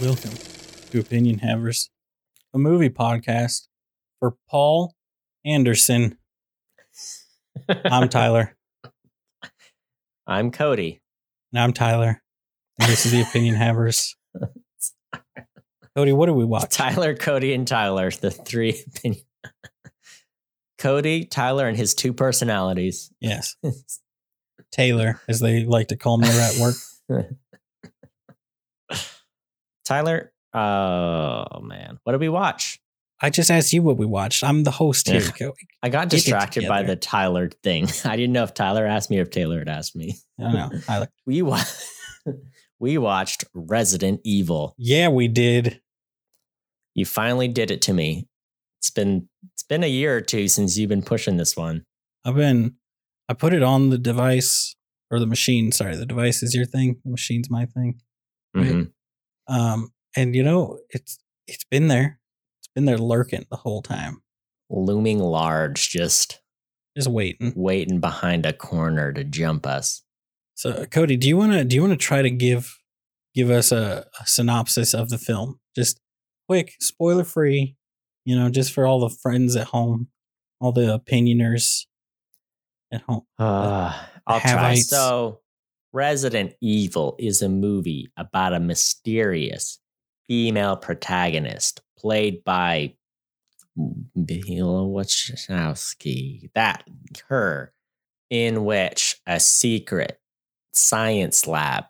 Welcome to Opinion Havers, a movie podcast for Paul Anderson. I'm Tyler. I'm Cody. And I'm Tyler. And this is the Opinion Havers. Cody, what do we watch? Tyler, Cody, and Tyler, the three opinion. Cody, Tyler, and his two personalities. Yes. Taylor, as they like to call me at work. Tyler, oh man, what did we watch? I just asked you what we watched. I'm the host here. I got Get distracted by the Tyler thing. I didn't know if Tyler asked me or if Taylor had asked me. I know. Tyler. We wa- we watched Resident Evil. Yeah, we did. You finally did it to me. It's been it's been a year or two since you've been pushing this one. I've been, I put it on the device or the machine. Sorry, the device is your thing. The machine's my thing. Right. Mhm. Um, and you know, it's it's been there. It's been there lurking the whole time, Looming large, just just waiting. waiting behind a corner to jump us. So, Cody, do you want to do you want to try to give give us a, a synopsis of the film? Just quick, spoiler free. You know, just for all the friends at home, all the opinioners at home. Uh, I'll try. So, Resident Evil is a movie about a mysterious female protagonist played by Milla Wachowski. That her, in which a secret science lab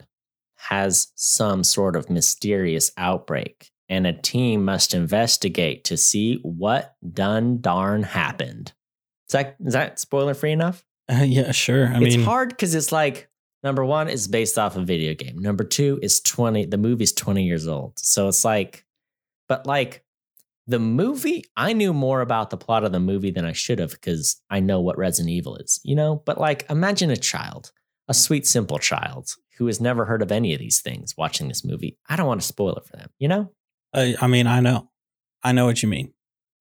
has some sort of mysterious outbreak, and a team must investigate to see what done darn happened. Is that is that spoiler free enough? Uh, yeah, sure. I it's mean, hard because it's like number one is based off a video game. Number two is twenty. The movie's twenty years old, so it's like, but like the movie, I knew more about the plot of the movie than I should have because I know what Resident Evil is, you know. But like, imagine a child, a sweet, simple child who has never heard of any of these things watching this movie. I don't want to spoil it for them, you know. I, I mean, I know, I know what you mean.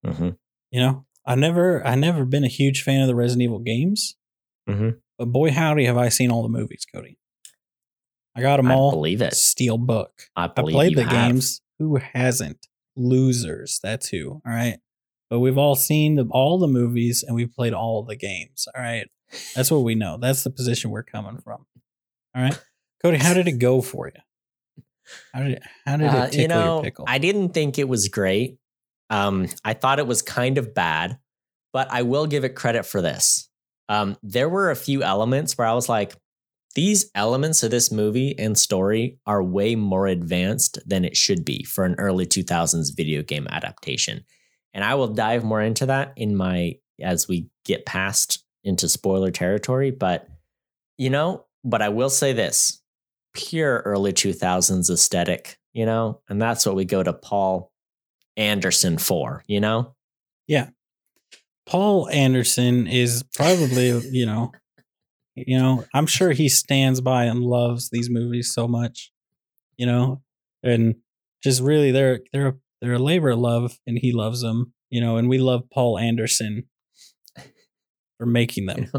Mm-hmm. You know, I never, I never been a huge fan of the Resident Evil games, Mhm. But boy, howdy, have I seen all the movies, Cody. I got them I all. believe it. Steel book. I I played the have. games. Who hasn't? Losers. That's who. All right. But we've all seen the, all the movies and we've played all the games. All right. That's what we know. That's the position we're coming from. All right. Cody, how did it go for you? How did it, how did it Uh, you know, your pickle? I didn't think it was great. Um, I thought it was kind of bad, but I will give it credit for this. Um, there were a few elements where I was like, these elements of this movie and story are way more advanced than it should be for an early 2000s video game adaptation. And I will dive more into that in my as we get past into spoiler territory, but you know, but I will say this pure early 2000s aesthetic, you know, and that's what we go to Paul Anderson for, you know? Paul Anderson is probably, you know, you know, I'm sure he stands by and loves these movies so much, you know, and just really they're they're they're a labor of love, and he loves them, you know, and we love Paul Anderson for making them,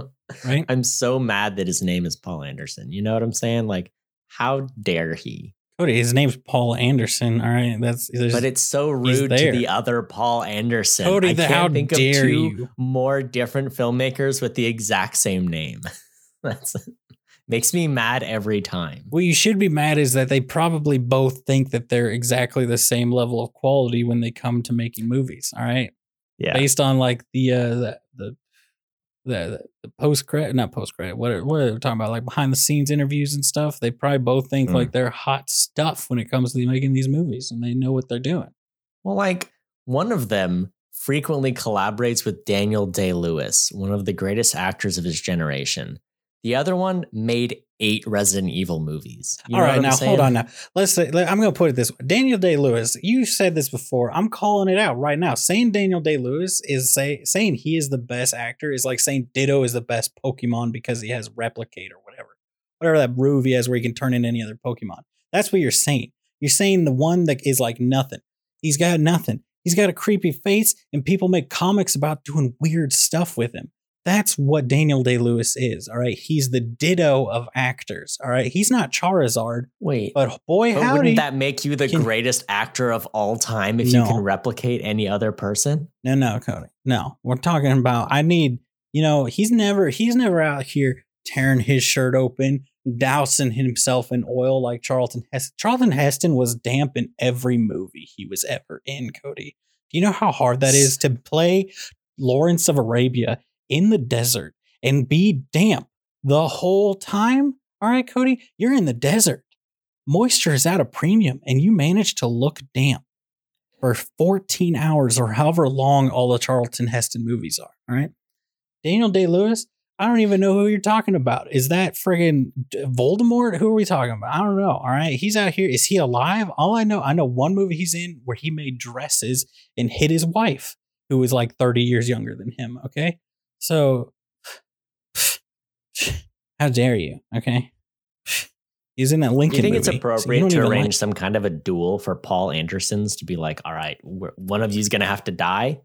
right? I'm so mad that his name is Paul Anderson. You know what I'm saying? Like, how dare he? Cody, his name's Paul Anderson. All right, that's But it's so rude to the other Paul Anderson. Cody, I can't how think of dare two you? more different filmmakers with the exact same name. That's makes me mad every time. What you should be mad is that they probably both think that they're exactly the same level of quality when they come to making movies. All right. Yeah. based on like the uh the the the, the post credit not post credit what are, what are we talking about like behind the scenes interviews and stuff they probably both think Mm. like they're hot stuff when it comes to making these movies and they know what they're doing Well, like one of them frequently collaborates with Daniel Day Lewis, one of the greatest actors of his generation. The other one made eight Resident Evil movies. You all right now saying? hold on now. Let's say let- i'm gonna put it this way. Daniel day-lewis you said this before i'm calling it out right now. Saying daniel day-lewis is say saying he is the best actor is like saying ditto is the best pokemon because he has replicate or whatever. Whatever that groove he has where he can turn into any other pokemon. That's what you're saying. You're saying the one that is like nothing. He's got nothing. He's got a creepy face and people make comics about doing weird stuff with him That's what Daniel Day Lewis is. All right. He's the ditto of actors. All right. He's not Charizard, Wait. but boy, But howdy. wouldn't that make you the Can- greatest actor of all time if you can replicate any other person? No, no, Cody. No, we're talking about. I need. You know, he's never. He's never out here tearing his shirt open, dousing himself in oil like Charlton Heston. Charlton Heston was damp in every movie he was ever in. Cody, do you know how hard that is to play Lawrence of Arabia in the desert and be damp the whole time? All right, Cody, you're in the desert. Moisture is at a premium, and you manage to look damp for 14 hours or however long all the Charlton Heston movies are. All right. Daniel Day Lewis, I don't even know who you're talking about. Is that friggin' Voldemort? Who are we talking about? I don't know. All right. He's out here. Is he alive? All I know, I know one movie he's in where he made dresses and hit his wife, who was like 30 years younger than him. Okay. So, how dare you? Okay. He's in that Do Lincoln you think movie. it's appropriate don't to arrange like- some kind of a duel for Paul Andersons to be like, all right, one of you's going to have to die,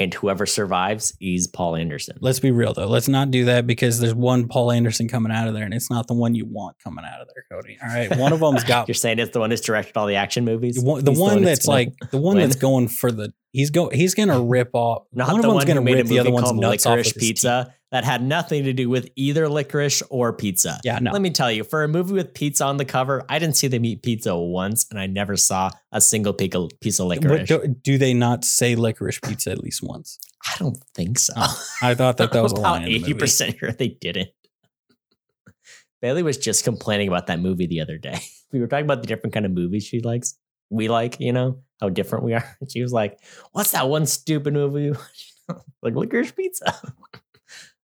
and whoever survives is Paul Anderson? Let's be real though. Let's not do that because there's one Paul Anderson coming out of there, and it's not the one you want coming out of there, Cody. All right, one of them's got You're saying it's the one who's directed all the action movies? the one, the one who's that's like the one win? that's going for the. He's go. He's gonna rip off. not one of the them's one gonna who made a rip movie the other one's called nuts off Licorice his. Pizza that had nothing to do with either licorice or pizza. Yeah, no. Let me tell you, for a movie with pizza on the cover, I didn't see them eat pizza once, and I never saw a single piece of- piece of licorice. do, do they not say licorice pizza at least once? I don't think so. Oh, I thought that that was a About eighty percent sure they didn't. Bailey was just complaining about that movie the other day. We were talking about the different kind of movies she likes. We like, you know, how different we are. She was like, "What's that one stupid movie?" like licorice pizza.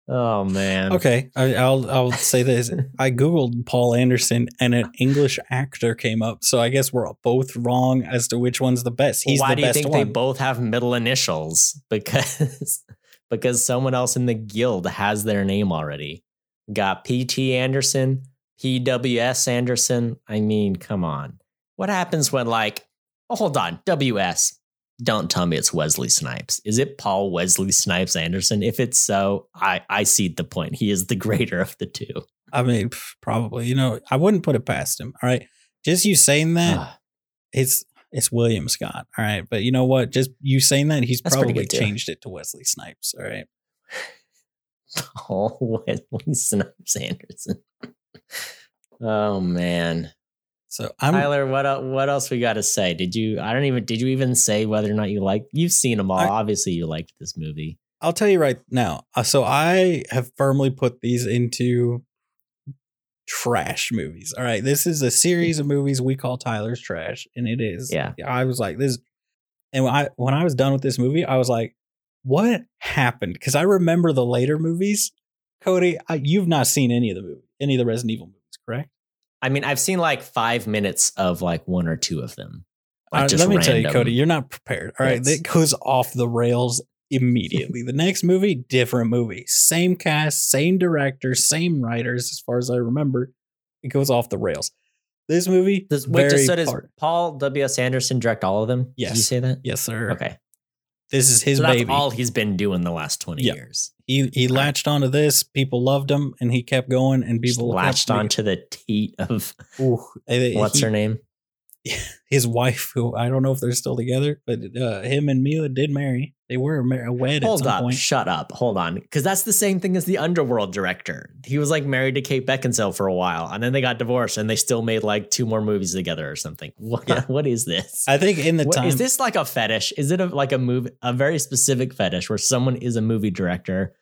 Oh man. Okay, I, I'll I'll say this. I googled Paul Anderson, and an English actor came up. So I guess we're both wrong as to which one's the best. He's Why the do you best think one. they both have middle initials? Because because someone else in the guild has their name already. Got PT Anderson, PWS Anderson. I mean, come on. What happens when like, oh, hold on, WS? Don't tell me it's Wesley Snipes. Is it Paul Wesley Snipes Anderson? If it's so, I I see the point. He is the greater of the two. I mean, probably. You know, I wouldn't put it past him. All right, just you saying that, it's it's William Scott. All right, but you know what? Just you saying that, he's That's probably too. changed it to Wesley Snipes. All right. Paul Wesley Snipes Anderson. oh man. So I'm Tyler, what what else we got to say? Did you? I don't even. Did you even say whether or not you like? You've seen them all. I- Obviously, you liked this movie. I'll tell you right now. Uh, so I have firmly put these into trash movies. All right, this is a series of movies we call Tyler's trash, and it is. Yeah. I was like this, and when I when I was done with this movie, I was like, "What happened?" Because I remember the later movies. Cody, I, you've not seen any of the movie, any of the Resident Evil movies, correct? I mean, I've seen like five minutes of like one or two of them. Like just let me tell you, Cody, you're not prepared. All right, that goes off the rails immediately. the next movie, different movie, same cast, same director, same writers. As far as I remember, it goes off the rails. This movie, Does, wait, very just so does. Paul W S Anderson direct all of them? Did you say that? Yes, sir. Okay, This is his so that's baby. all he's been doing the last twenty Yeah. years. he he latched onto this. People loved him, and he kept going. And Just people latched onto the teat of Ooh, eh, what's he- her name? His wife, who I don't know if they're still together, but uh, him and Milla did marry. They were mar- wed at Hold some up, point. shut up, hold on, because that's the same thing as the Underworld director. He was like married to Kate Beckinsale for a while, and then they got divorced, and they still made like two more movies together or something. What, Yeah. what is this? I think in the What- time is this like a fetish? Is it a, like a movie, a very specific fetish where someone is a movie director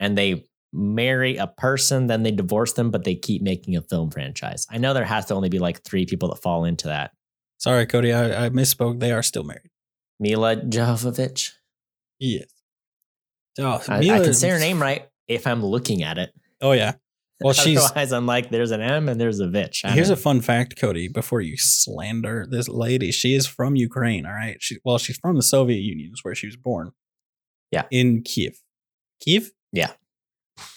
and they marry a person, then they divorce them, but they keep making a film franchise? I know there has to only be like three people that fall into that. Sorry, Cody, I, I misspoke. They are still married. Milla Jovovich. Yes. Oh, I, I can say her name right if I'm looking at it. Oh yeah. Well, she's. Otherwise, I'm like, there's an M and there's a Vitch. I Here's a fun fact, Cody. Before you slander this lady, she is from Ukraine. All right. She well, she's from the Soviet Union, is where she was born. Yeah. In Kiev. Kiev. Yeah.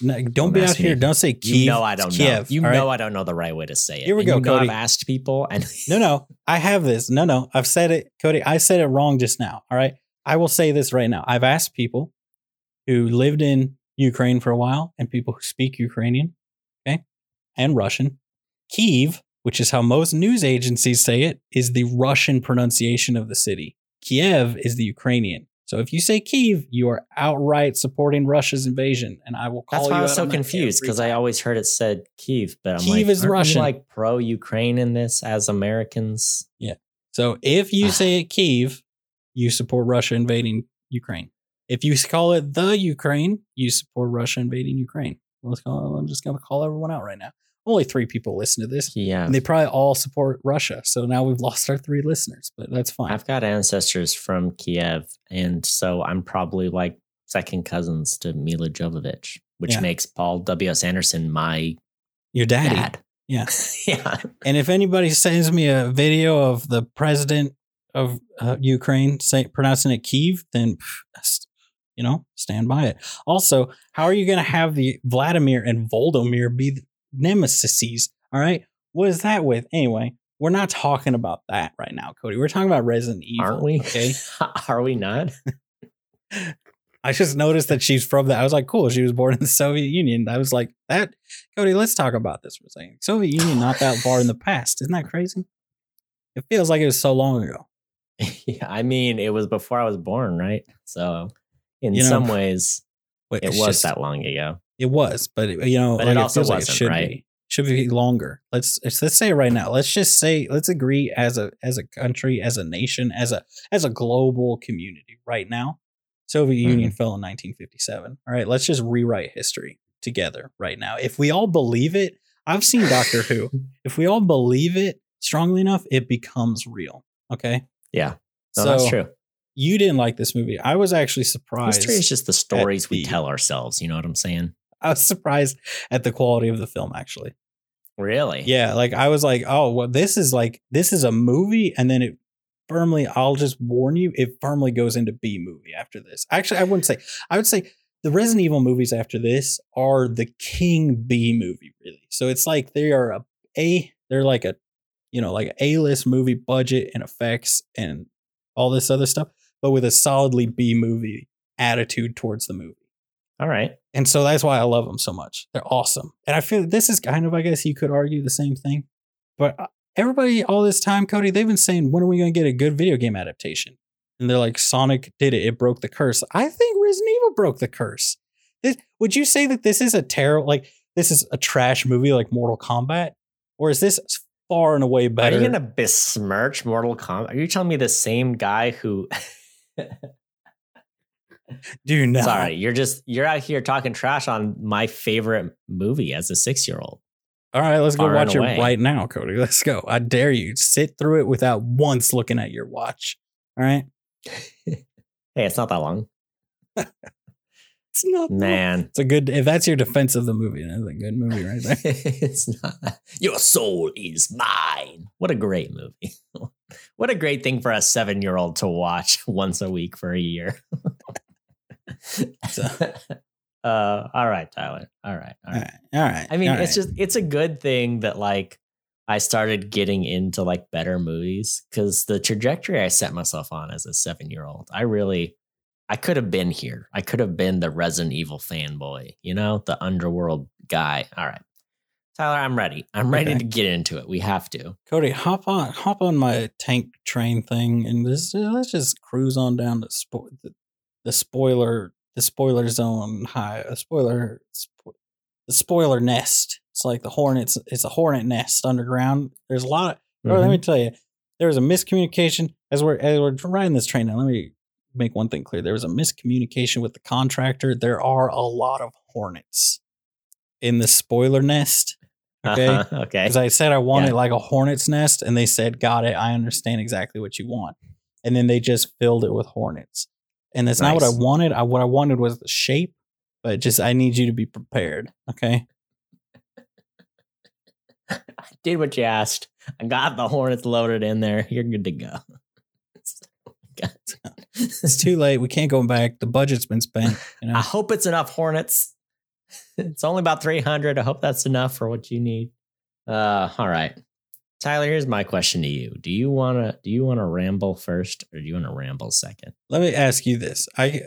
No, don't, Don't be out ask here. Don't say Kiev. you know I don't know. You right? know I don't know the right way to say it. Here we And go, you know Cody. I've asked people, and No, no. I have this. No, no. I've said it, Cody. I said it wrong just now. All right. I will say this right now. I've asked people who lived in Ukraine for a while and people who speak Ukrainian, okay, and Russian. Kiev, which is how most news agencies say it, is the Russian pronunciation of the city. Kiev is the Ukrainian. So if you say Kiev, you are outright supporting Russia's invasion, and I will call That's you. why I was so confused because I always heard it said Kiev, but I'm Kiev like, is Russian. like pro Ukraine in this as Americans. Yeah. So if you say it Kiev, you support Russia invading Ukraine. If you call it the Ukraine, you support Russia invading Ukraine. Let's call, I'm just going to call everyone out right now. Only three people listen to this, Yeah, and they probably all support Russia. So now we've lost our three listeners, but that's fine. I've got ancestors from Kiev, and so I'm probably like second cousins to Milla Jovovich, which Yeah. makes Paul W. S. Anderson my Your daddy. dad. Yeah. yeah. And if anybody sends me a video of the president of uh, Ukraine say, pronouncing it Kiev, then you know, stand by it. Also, how are you going to have the Vladimir and Volodymyr be the nemesises? All right, what is that with? Anyway, we're not talking about that right now, Cody. We're talking about Resident Evil. Aren't we? Okay. Are we not? I just noticed that she's from that. I was like, cool. She was born in the Soviet Union. I was like, that, Cody. Let's talk about this for a second. Soviet Union not that far in the past. Isn't that crazy? It feels like it was so long ago. yeah, I mean, it was before I was born, right? So, in You know, some ways, it was just- that long ago. It was, but it, you know, But like, it also feels like wasn't, should right? be. Should be longer. Let's let's let's say it right now. Let's just say let's agree as a as a country, as a nation, as a as a global community right now. Soviet Mm-hmm. Union fell in 1957. All right, let's just rewrite history together right now. If we all believe it, I've seen Doctor Who. If we all believe it strongly enough, it becomes real. Okay. Yeah, no, so that's true. you didn't like this movie. I was actually surprised. History is just the stories we the- tell ourselves. You know what I'm saying? I was surprised at the quality of the film actually. Really? Yeah, like I was like, oh, well, this is like this is a movie, and then it firmly. I'll just warn you, it firmly goes into B movie after this. Actually, I wouldn't say. I would say the Resident Evil movies after this are the king B movie, really. So it's like they are a a. They're like a, you know, like a list movie budget and effects and all this other stuff, but with a solidly B movie attitude towards the movie. All right. And so that's why I love them so much. They're awesome. And I feel this is kind of, I guess you could argue the same thing. But uh, everybody, all this time, Cody, they've been saying, when are we going to get a good video game adaptation? And they're like, Sonic did it. It broke the curse. I think Resident Evil broke the curse. This, would you say that this is a terrible, like, this is a trash movie like Mortal Kombat? Or is this far and away better? Are you going to besmirch Mortal Kombat? Are you telling me the same guy who? Do not. Sorry, you're just you're out here talking trash on my favorite movie as a six year old. All right, let's go watch it right now, Cody. Let's go. I dare you. Sit through it without once looking at your watch. All right. Hey, it's not that long, It's not man. It's a good. If that's your defense of the movie, that's a good movie right there. it's not. Your soul is mine. What a great movie. what a great thing for a seven year old to watch once a week for a year. uh, all right, Tyler. All right. All All right. right. All right. I mean, all it's right. just it's a good thing that like I started getting into like better movies because the trajectory I set myself on as a seven year old, I really I could have been here. I could have been the Resident Evil fanboy, you know, the underworld guy. All right. Tyler, I'm ready. I'm ready Okay. to get into it. We have to. Cody. Hop on. Hop on my tank train thing, and just let's just cruise on down to spo- the, spoiler the spoiler zone high. A spoiler. Spo- the spoiler nest. It's like the hornets. It's a hornet nest underground. There's a lot of Or let me Mhm. tell you, there was a miscommunication as we're as we're riding this train. Now, let me make one thing clear: there was a miscommunication with the contractor. There are a lot of hornets in the spoiler nest. Okay, Uh-huh. Okay. because I said I wanted Yeah. like a hornet's nest, and they said, "Got it. I understand exactly what you want." And then they just filled it with hornets, and that's not what I wanted. I what I wanted was the shape, but just I need you to be prepared. Okay. I did what you asked. I got the hornets loaded in there. You're good to go. It's too late. We can't go back. The budget's been spent. You know? I hope it's enough hornets. It's only about 300. I hope that's enough for what you need. Uh, all right. Tyler, here's my question to you. Do you want to do you want to ramble first or do you want to ramble second? Let me ask you this. I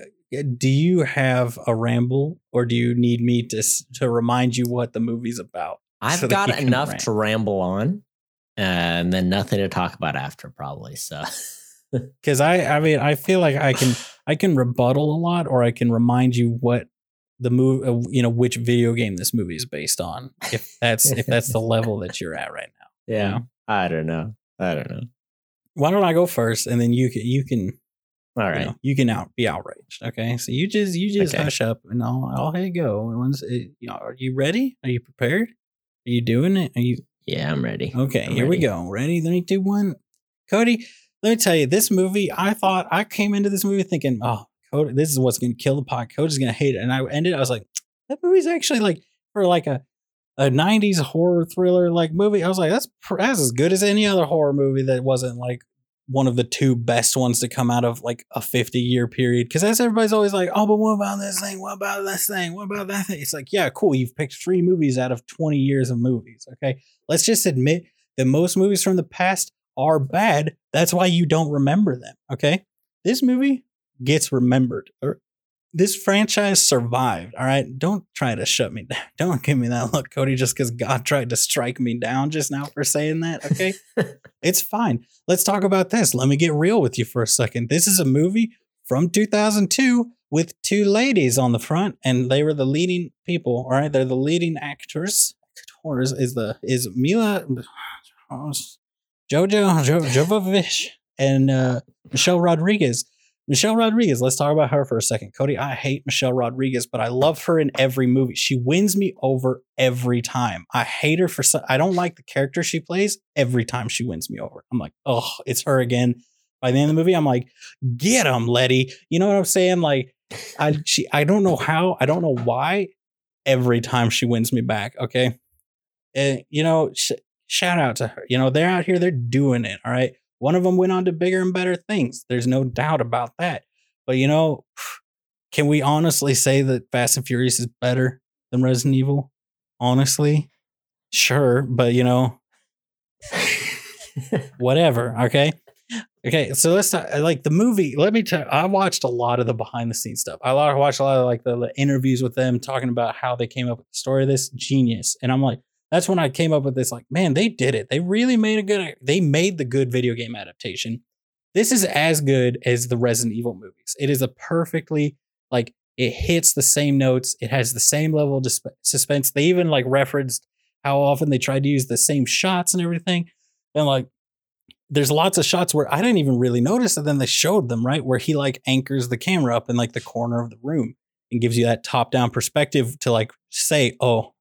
do you have a ramble or do you need me to to remind you what the movie's about? I've so got enough rant? to ramble on, and then nothing to talk about after, probably. So, Because I, I mean, I feel like I can, I can rebuttal a lot, or I can remind you what the movie, uh, you know, which video game this movie is based on. If that's if that's the level that you're at right now. Yeah. I don't know. I don't know. Why don't I go first, and then you can, you can, All you, know, you can out be outraged. Okay, so you just, you just Okay. hush up, and I'll, I'll here go. Once, it, you know, are you ready? Are you prepared? Are you doing it? Are you Yeah, I'm ready. Okay, I'm here we go. ready. Ready? Three, two, one. Cody, let me tell you, this movie, I thought I came into this movie thinking, oh, Cody, this is what's gonna kill the pot. Cody's gonna hate it. And I ended, I was like, that movie's actually like for like a a 90s horror thriller like movie. I was like, that's that's as good as any other horror movie that wasn't like one of the two best ones to come out of like a 50 year period. Cause that's everybody's always like, oh, but what about this thing? What about this thing? What about that thing? It's like, yeah, cool. You've picked three movies out of 20 years of movies. Okay. Let's just admit that most movies from the past are bad. That's why you don't remember them. Okay. This movie gets remembered. This franchise survived. All right. Don't try to shut me down. Don't give me that look, Cody, just because God tried to strike me down just now for saying that. Okay. it's fine. Let's talk about this. Let me get real with you for a second. This is a movie from 2002 with two ladies on the front, and they were the leading people. All right. They're the leading actors. Actors is the is Milla Jojo jo, Jovovich and uh, Michelle Rodriguez. Michelle Rodriguez, let's talk about her for a second. Cody, I hate Michelle Rodriguez, but I love her in every movie. She wins me over every time. I hate her for I don't like the character she plays every time she wins me over. I'm like, oh, it's her again. By the end of the movie, I'm like, get him, Letty. You know what I'm saying? Like, I she I don't know how, I don't know why. Every time she wins me back, okay. And you know, sh- shout out to her. You know, they're out here, they're doing it. All right. One of them went on to bigger and better things. There's no doubt about that. But you know, can we honestly say that Fast and Furious is better than Resident Evil? Honestly, sure. But you know, whatever. Okay. Okay. So let's talk, uh, like the movie. Let me tell I watched a lot of the behind the scenes stuff. I watched a lot of like the, the interviews with them talking about how they came up with the story of this genius. And I'm like, that's when I came up with this like, man, they did it. They really made a good, they made the good video game adaptation. This is as good as the Resident Evil movies. It is a perfectly, like, it hits the same notes. It has the same level of disp- suspense. They even like referenced how often they tried to use the same shots and everything. And like, there's lots of shots where I didn't even really notice, and then they showed them right where he like anchors the camera up in like the corner of the room and gives you that top down perspective to like say, oh,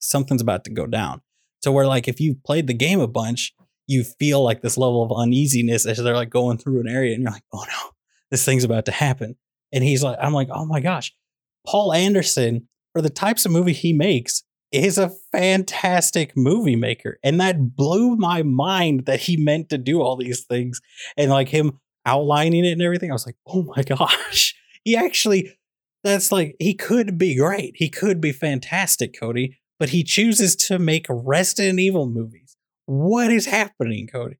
something's about to go down. So where like if you've played the game a bunch, you feel like this level of uneasiness as they're like going through an area, and you're like, oh no, this thing's about to happen. And he's like, I'm like, oh my gosh, Paul Anderson for the types of movie he makes is a fantastic movie maker. And that blew my mind that he meant to do all these things and like him outlining it and everything. I was like, oh my gosh, he actually, that's like, he could be great. He could be fantastic, Cody, but he chooses to make Resident Evil movies. What is happening, Cody?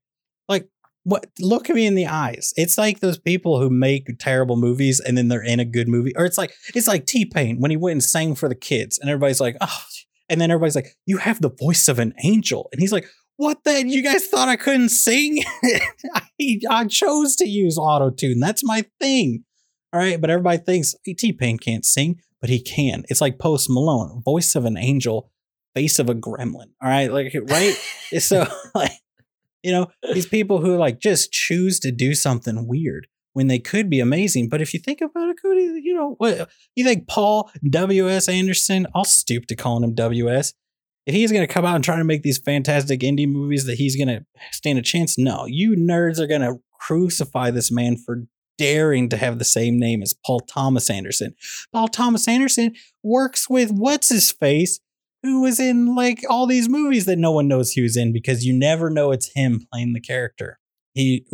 Like, what look at me in the eyes. It's like those people who make terrible movies and then they're in a good movie. Or it's like it's like T-Pain when he went and sang for the kids, and everybody's like, oh, and then everybody's like, you have the voice of an angel. And he's like, what the you guys thought I couldn't sing? I, I chose to use auto-tune. That's my thing. All right. But everybody thinks T-Pain can't sing, but he can. It's like Post Malone, voice of an angel, face of a gremlin. All right. Like, right? so like you know, these people who like just choose to do something weird when they could be amazing. But if you think about it, Cody, you know, what you think Paul W.S. Anderson, I'll stoop to calling him W.S. If he's going to come out and try to make these fantastic indie movies that he's going to stand a chance, no, you nerds are going to crucify this man for daring to have the same name as Paul Thomas Anderson. Paul Thomas Anderson works with what's his face who was in like all these movies that no one knows he was in because you never know it's him playing the character. He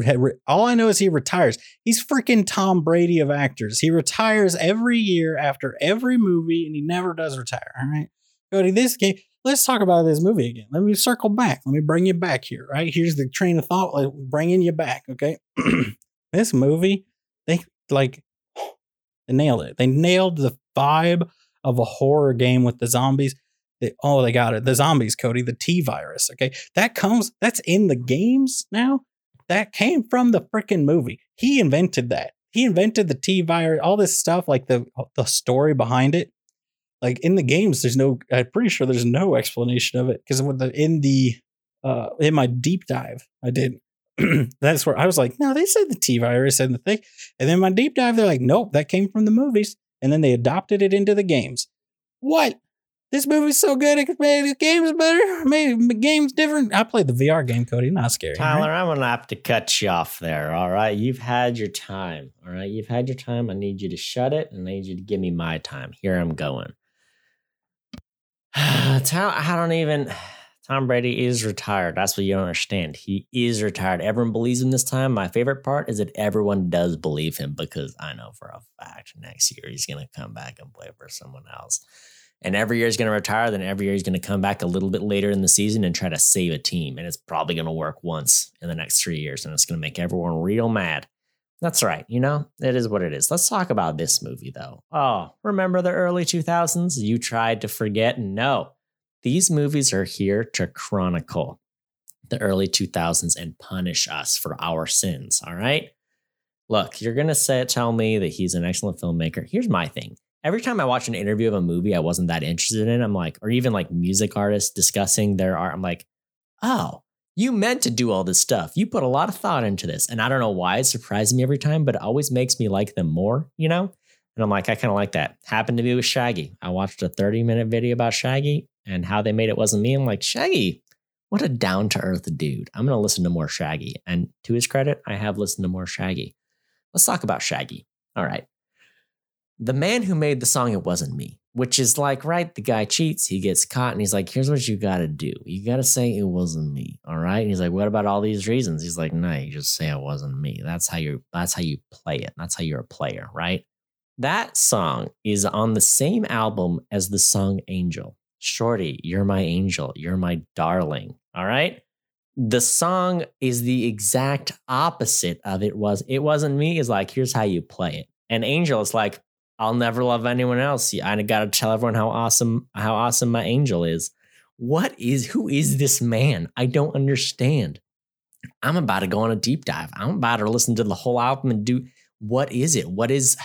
all I know is he retires. He's freaking Tom Brady of actors. He retires every year after every movie, and he never does retire. All right, Cody. This game. Let's talk about this movie again. Let me circle back. Let me bring you back here. Right here's the train of thought. Like bringing you back. Okay, this movie. Like They nailed it. They nailed the vibe of a horror game with the zombies. They, oh, they got it. The zombies, Cody, the T virus. Okay. That comes, that's in the games now. That came from the freaking movie. He invented that. He invented the T virus, all this stuff, like the the story behind it. Like in the games, there's no. I'm pretty sure there's no explanation of it because in the uh in my deep dive I did, that's where I was like, no, they said the T virus and the thing, and then my deep dive, they're like, nope, that came from the movies, and then they adopted it into the games. What? this movie's so good, it made the game's better, made the game's different. I played the VR game, Cody. Not scary. Tyler, right? I'm gonna have to cut you off there. All right, you've had your time. All right, you've had your time. I need you to shut it, and I need you to give me my time. Here I'm going. Tyler, I don't even. Tom Brady is retired. That's what you don't understand. He is retired. Everyone believes him this time. My favorite part is that everyone does believe him because I know for a fact next year he's going to come back and play for someone else. And every year he's going to retire. Then every year he's going to come back a little bit later in the season and try to save a team. And it's probably going to work once in the next three years. And it's going to make everyone real mad. That's right. You know, it is what it is. Let's talk about this movie, though. Oh, remember the early 2000s? You tried to forget? No. These movies are here to chronicle the early 2000s and punish us for our sins. All right. Look, you're going to say, tell me that he's an excellent filmmaker. Here's my thing every time I watch an interview of a movie I wasn't that interested in, I'm like, or even like music artists discussing their art, I'm like, oh, you meant to do all this stuff. You put a lot of thought into this. And I don't know why it surprises me every time, but it always makes me like them more, you know? And I'm like, I kind of like that. Happened to be with Shaggy. I watched a 30 minute video about Shaggy and how they made it wasn't me. I'm like, Shaggy, what a down to earth dude. I'm going to listen to more Shaggy. And to his credit, I have listened to more Shaggy. Let's talk about Shaggy. All right the man who made the song, it wasn't me, which is like, right, the guy cheats, he gets caught, and he's like, here's what you got to do. You got to say it wasn't me. All right. And he's like, what about all these reasons? He's like, no, you just say it wasn't me. That's how you, that's how you play it. That's how you're a player, right? That song is on the same album as the song Angel. Shorty, you're my angel. You're my darling. All right. The song is the exact opposite of it was. It wasn't me. Is like, here's how you play it. And Angel is like, I'll never love anyone else. I got to tell everyone how awesome how awesome my angel is. What is who is this man? I don't understand. I'm about to go on a deep dive. I'm about to listen to the whole album and do what is it? What is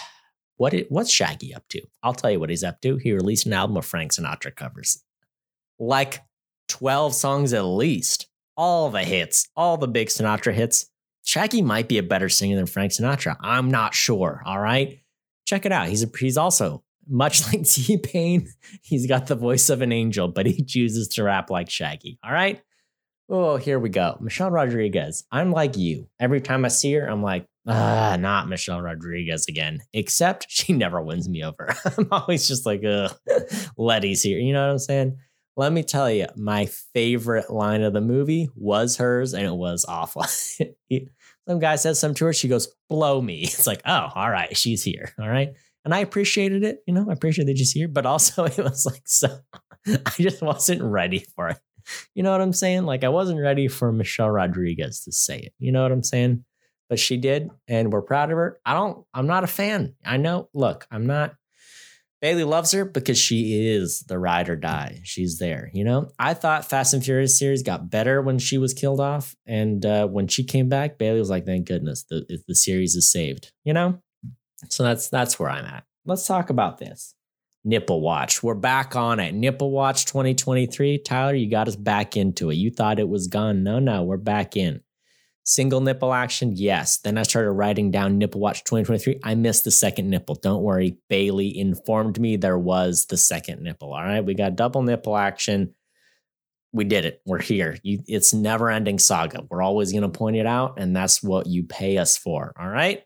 what it, what's Shaggy up to? I'll tell you what he's up to. He released an album of Frank Sinatra covers. Like 12 songs at least. All the hits, all the big Sinatra hits. Shaggy might be a better singer than Frank Sinatra. I'm not sure. All right check it out. He's a, he's also much like T Pain. He's got the voice of an angel, but he chooses to rap like Shaggy. All right. Oh, here we go. Michelle Rodriguez. I'm like you. Every time I see her, I'm like, ah, not Michelle Rodriguez again. Except she never wins me over. I'm always just like, ugh, Letty's here. You know what I'm saying? Let me tell you, my favorite line of the movie was hers, and it was awful. Some guy says something to her. She goes, blow me. It's like, oh, all right, she's here. All right. And I appreciated it. You know, I appreciate that she's here, but also it was like, so I just wasn't ready for it. You know what I'm saying? Like, I wasn't ready for Michelle Rodriguez to say it. You know what I'm saying? But she did, and we're proud of her. I don't, I'm not a fan. I know, look, I'm not Bailey loves her because she is the ride or die. She's there, you know. I thought Fast and Furious series got better when she was killed off, and uh, when she came back, Bailey was like, "Thank goodness the the series is saved," you know. So that's that's where I'm at. Let's talk about this nipple watch. We're back on it. Nipple watch 2023. Tyler, you got us back into it. You thought it was gone. No, no, we're back in. Single nipple action, yes. Then I started writing down nipple watch 2023. I missed the second nipple. Don't worry. Bailey informed me there was the second nipple. All right. We got double nipple action. We did it. We're here. You, it's never ending saga. We're always going to point it out, and that's what you pay us for. All right.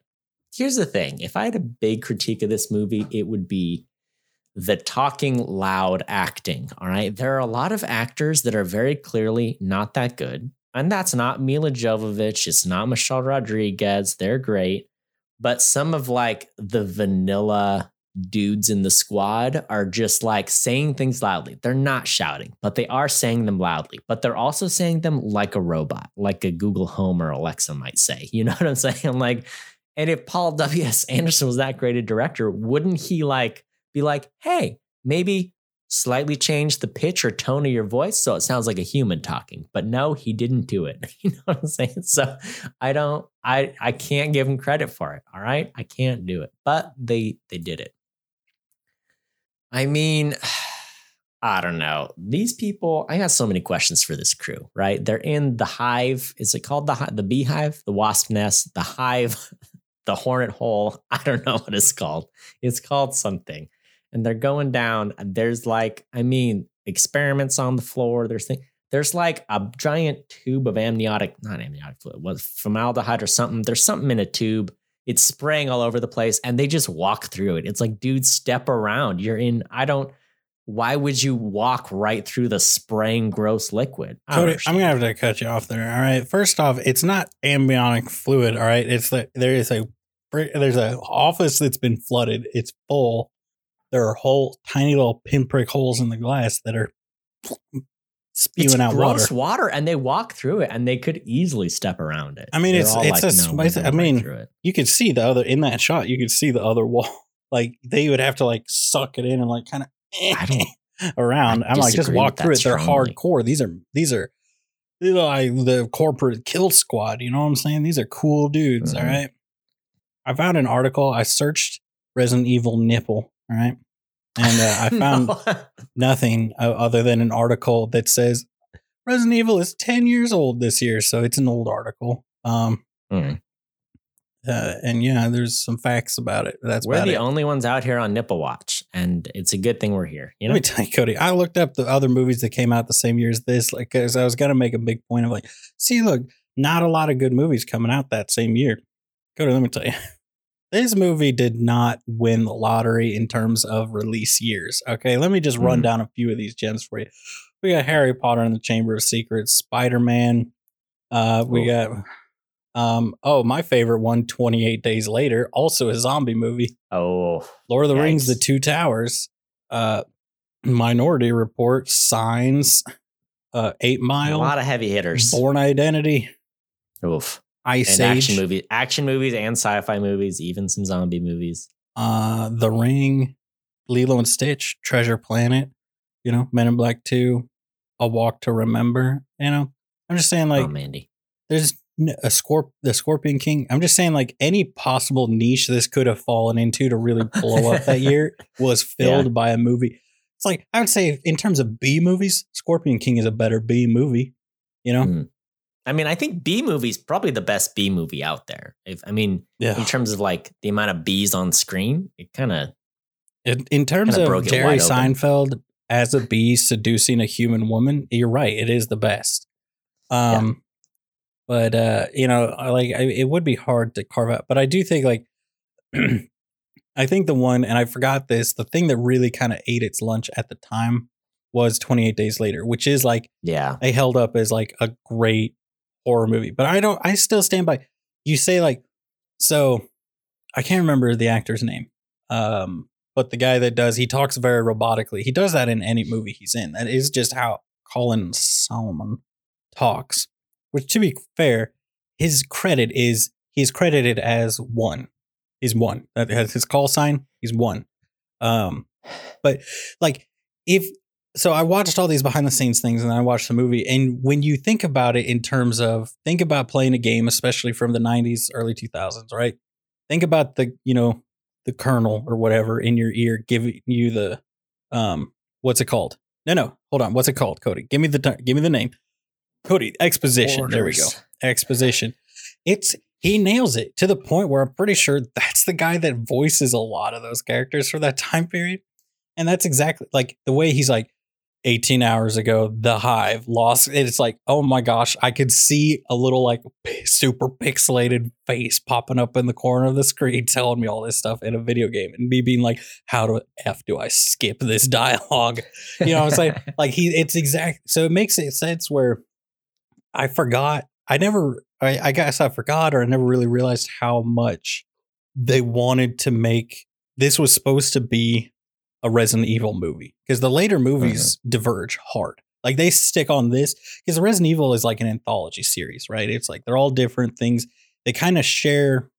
Here's the thing if I had a big critique of this movie, it would be the talking loud acting. All right. There are a lot of actors that are very clearly not that good. And that's not Milla Jovovich. It's not Michelle Rodriguez. They're great. But some of like the vanilla dudes in the squad are just like saying things loudly. They're not shouting, but they are saying them loudly. But they're also saying them like a robot, like a Google Home or Alexa might say. You know what I'm saying? I'm Like And if Paul W.S. Anderson was that great a director, wouldn't he like be like, hey, maybe slightly change the pitch or tone of your voice so it sounds like a human talking? But no, he didn't do it. You know what I'm saying? So I don't, I I can't give him credit for it. All right. I can't do it. But they they did it. I mean, I don't know. These people, I got so many questions for this crew, right? They're in the hive. Is it called the the beehive, the wasp nest, the hive, the hornet hole? I don't know what it's called. It's called something. And they're going down. There's like, I mean, experiments on the floor. There's things. There's like a giant tube of amniotic, not amniotic fluid, was formaldehyde or something. There's something in a tube. It's spraying all over the place, and they just walk through it. It's like, dude, step around. You're in. I don't why would you walk right through the spraying gross liquid? Cody, I'm gonna have to cut you off there. All right. First off, it's not amniotic fluid. All right. It's that there is a there's a office that's been flooded. It's full. There are whole tiny little pinprick holes in the glass that are spewing it's out gross water. water, and they walk through it, and they could easily step around it. I mean, They're it's it's like, a. "No, I right mean, you could see the other in that shot. You could see the other wall. Like they would have to like suck it in and like kind of I don't- around. I I'm like, just walk through it. They're strongly. hardcore. These are these are these are like the corporate kill squad. You know what I'm saying? These are cool dudes. all Mhm. right. I found an article. I searched Resident Evil nipple. All right. And uh, I found No. nothing uh, other than an article that says Resident Evil is 10 years old this year. So it's an old article. Um, Mm. uh, and yeah, there's some facts about it. That's we're the it. only ones out here on Nipple Watch, and it's a good thing we're here. You know? Let me tell you, Cody. I looked up the other movies that came out the same year as this, like, because I was gonna make a big point of like, see, look, not a lot of good movies coming out that same year. Cody, let me tell you, this movie did not win the lottery in terms of release years. Okay, let me just run Mhm. down a few of these gems for you. We got Harry Potter and the Chamber of Secrets, Spider Man. Uh, we got, um, oh, my favorite one, 28 Days Later, also a zombie movie. oh, Lord of the Rings, The Two Towers, uh, Minority Report, Signs, uh, Eight a lot of heavy hitters. Bourne Identity, Oof. Ice and Age, action movies, action movies, and sci-fi movies, even some zombie movies. uh, The Ring, Lilo and Stitch, Treasure Planet, you know, Men in Black 2, A Walk to Remember, you know. I'm just saying, like, oh, Mandy. there's a scorp the Scorpion King. I'm just saying, like, any possible niche this could have fallen into to really blow up that year was filled by a movie. It's like I would say, in terms of B movies, Scorpion King is a better B movie. You know, Mm. I mean, I think B movie's probably the best B movie out there. If I mean, yeah. in terms of like the amount of bees on screen, it kind of In, in terms of Jerry wide open. Seinfeld as a bee seducing a human woman, you're right. It is the best. Um, but uh, you know, like I, it would be hard to carve out. But I do think like, I think the one, and I forgot this, the thing that really kind of ate its lunch at the time was 28 Days Later, which is like yeah. they held up as like a great horror movie. But I don't I still stand by you say like so I can't remember the actor's name. Um but the guy that does he talks very robotically. He does that in any movie he's in. That is just how Colin Salmon talks. Which to be fair, his credit is he's credited as one. He's one. That has his call sign. He's one. Um but like if so I watched all these behind the scenes things and then I watched the movie. And when you think about it in terms of think about playing a game, especially from the 90s, early 2000s, right? Think about the, you know, the colonel or whatever in your ear giving you the um what's it called? No, no, hold on. What's it called, Cody? Give me the give me the name. Cody, exposition. There we go. Exposition. It's he nails it to the point where I'm pretty sure that's the guy that voices a lot of those characters for that time period. And that's exactly like the way he's like 18 hours ago, the hive lost. It's like, oh my gosh, I could see a little like super pixelated face popping up in the corner of the screen telling me all this stuff in a video game and me being like, how do F do I skip this dialogue? You know what I'm saying? like he it's exact so it makes it sense where I forgot I never I, I guess I forgot or I never really realized how much they wanted to make this was supposed to be a Resident Evil movie because the later movies uh-huh. diverge hard. Like they stick on this because Resident Evil is like an anthology series, right? It's like they're all different things. They kind of share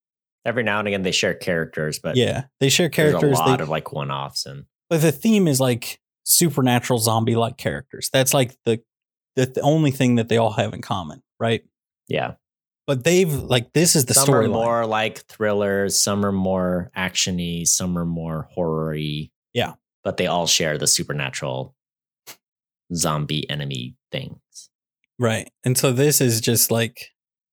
Every now and again they share characters, but yeah, they share characters. a lot they, of like one offs and but the theme is like supernatural zombie like characters. That's like the, the the only thing that they all have in common, right? yeah. But they've like this is the some are storyline. more like thrillers, some are more actiony, some are more horror-y. Yeah. But they all share the supernatural zombie enemy things. Right. And so this is just like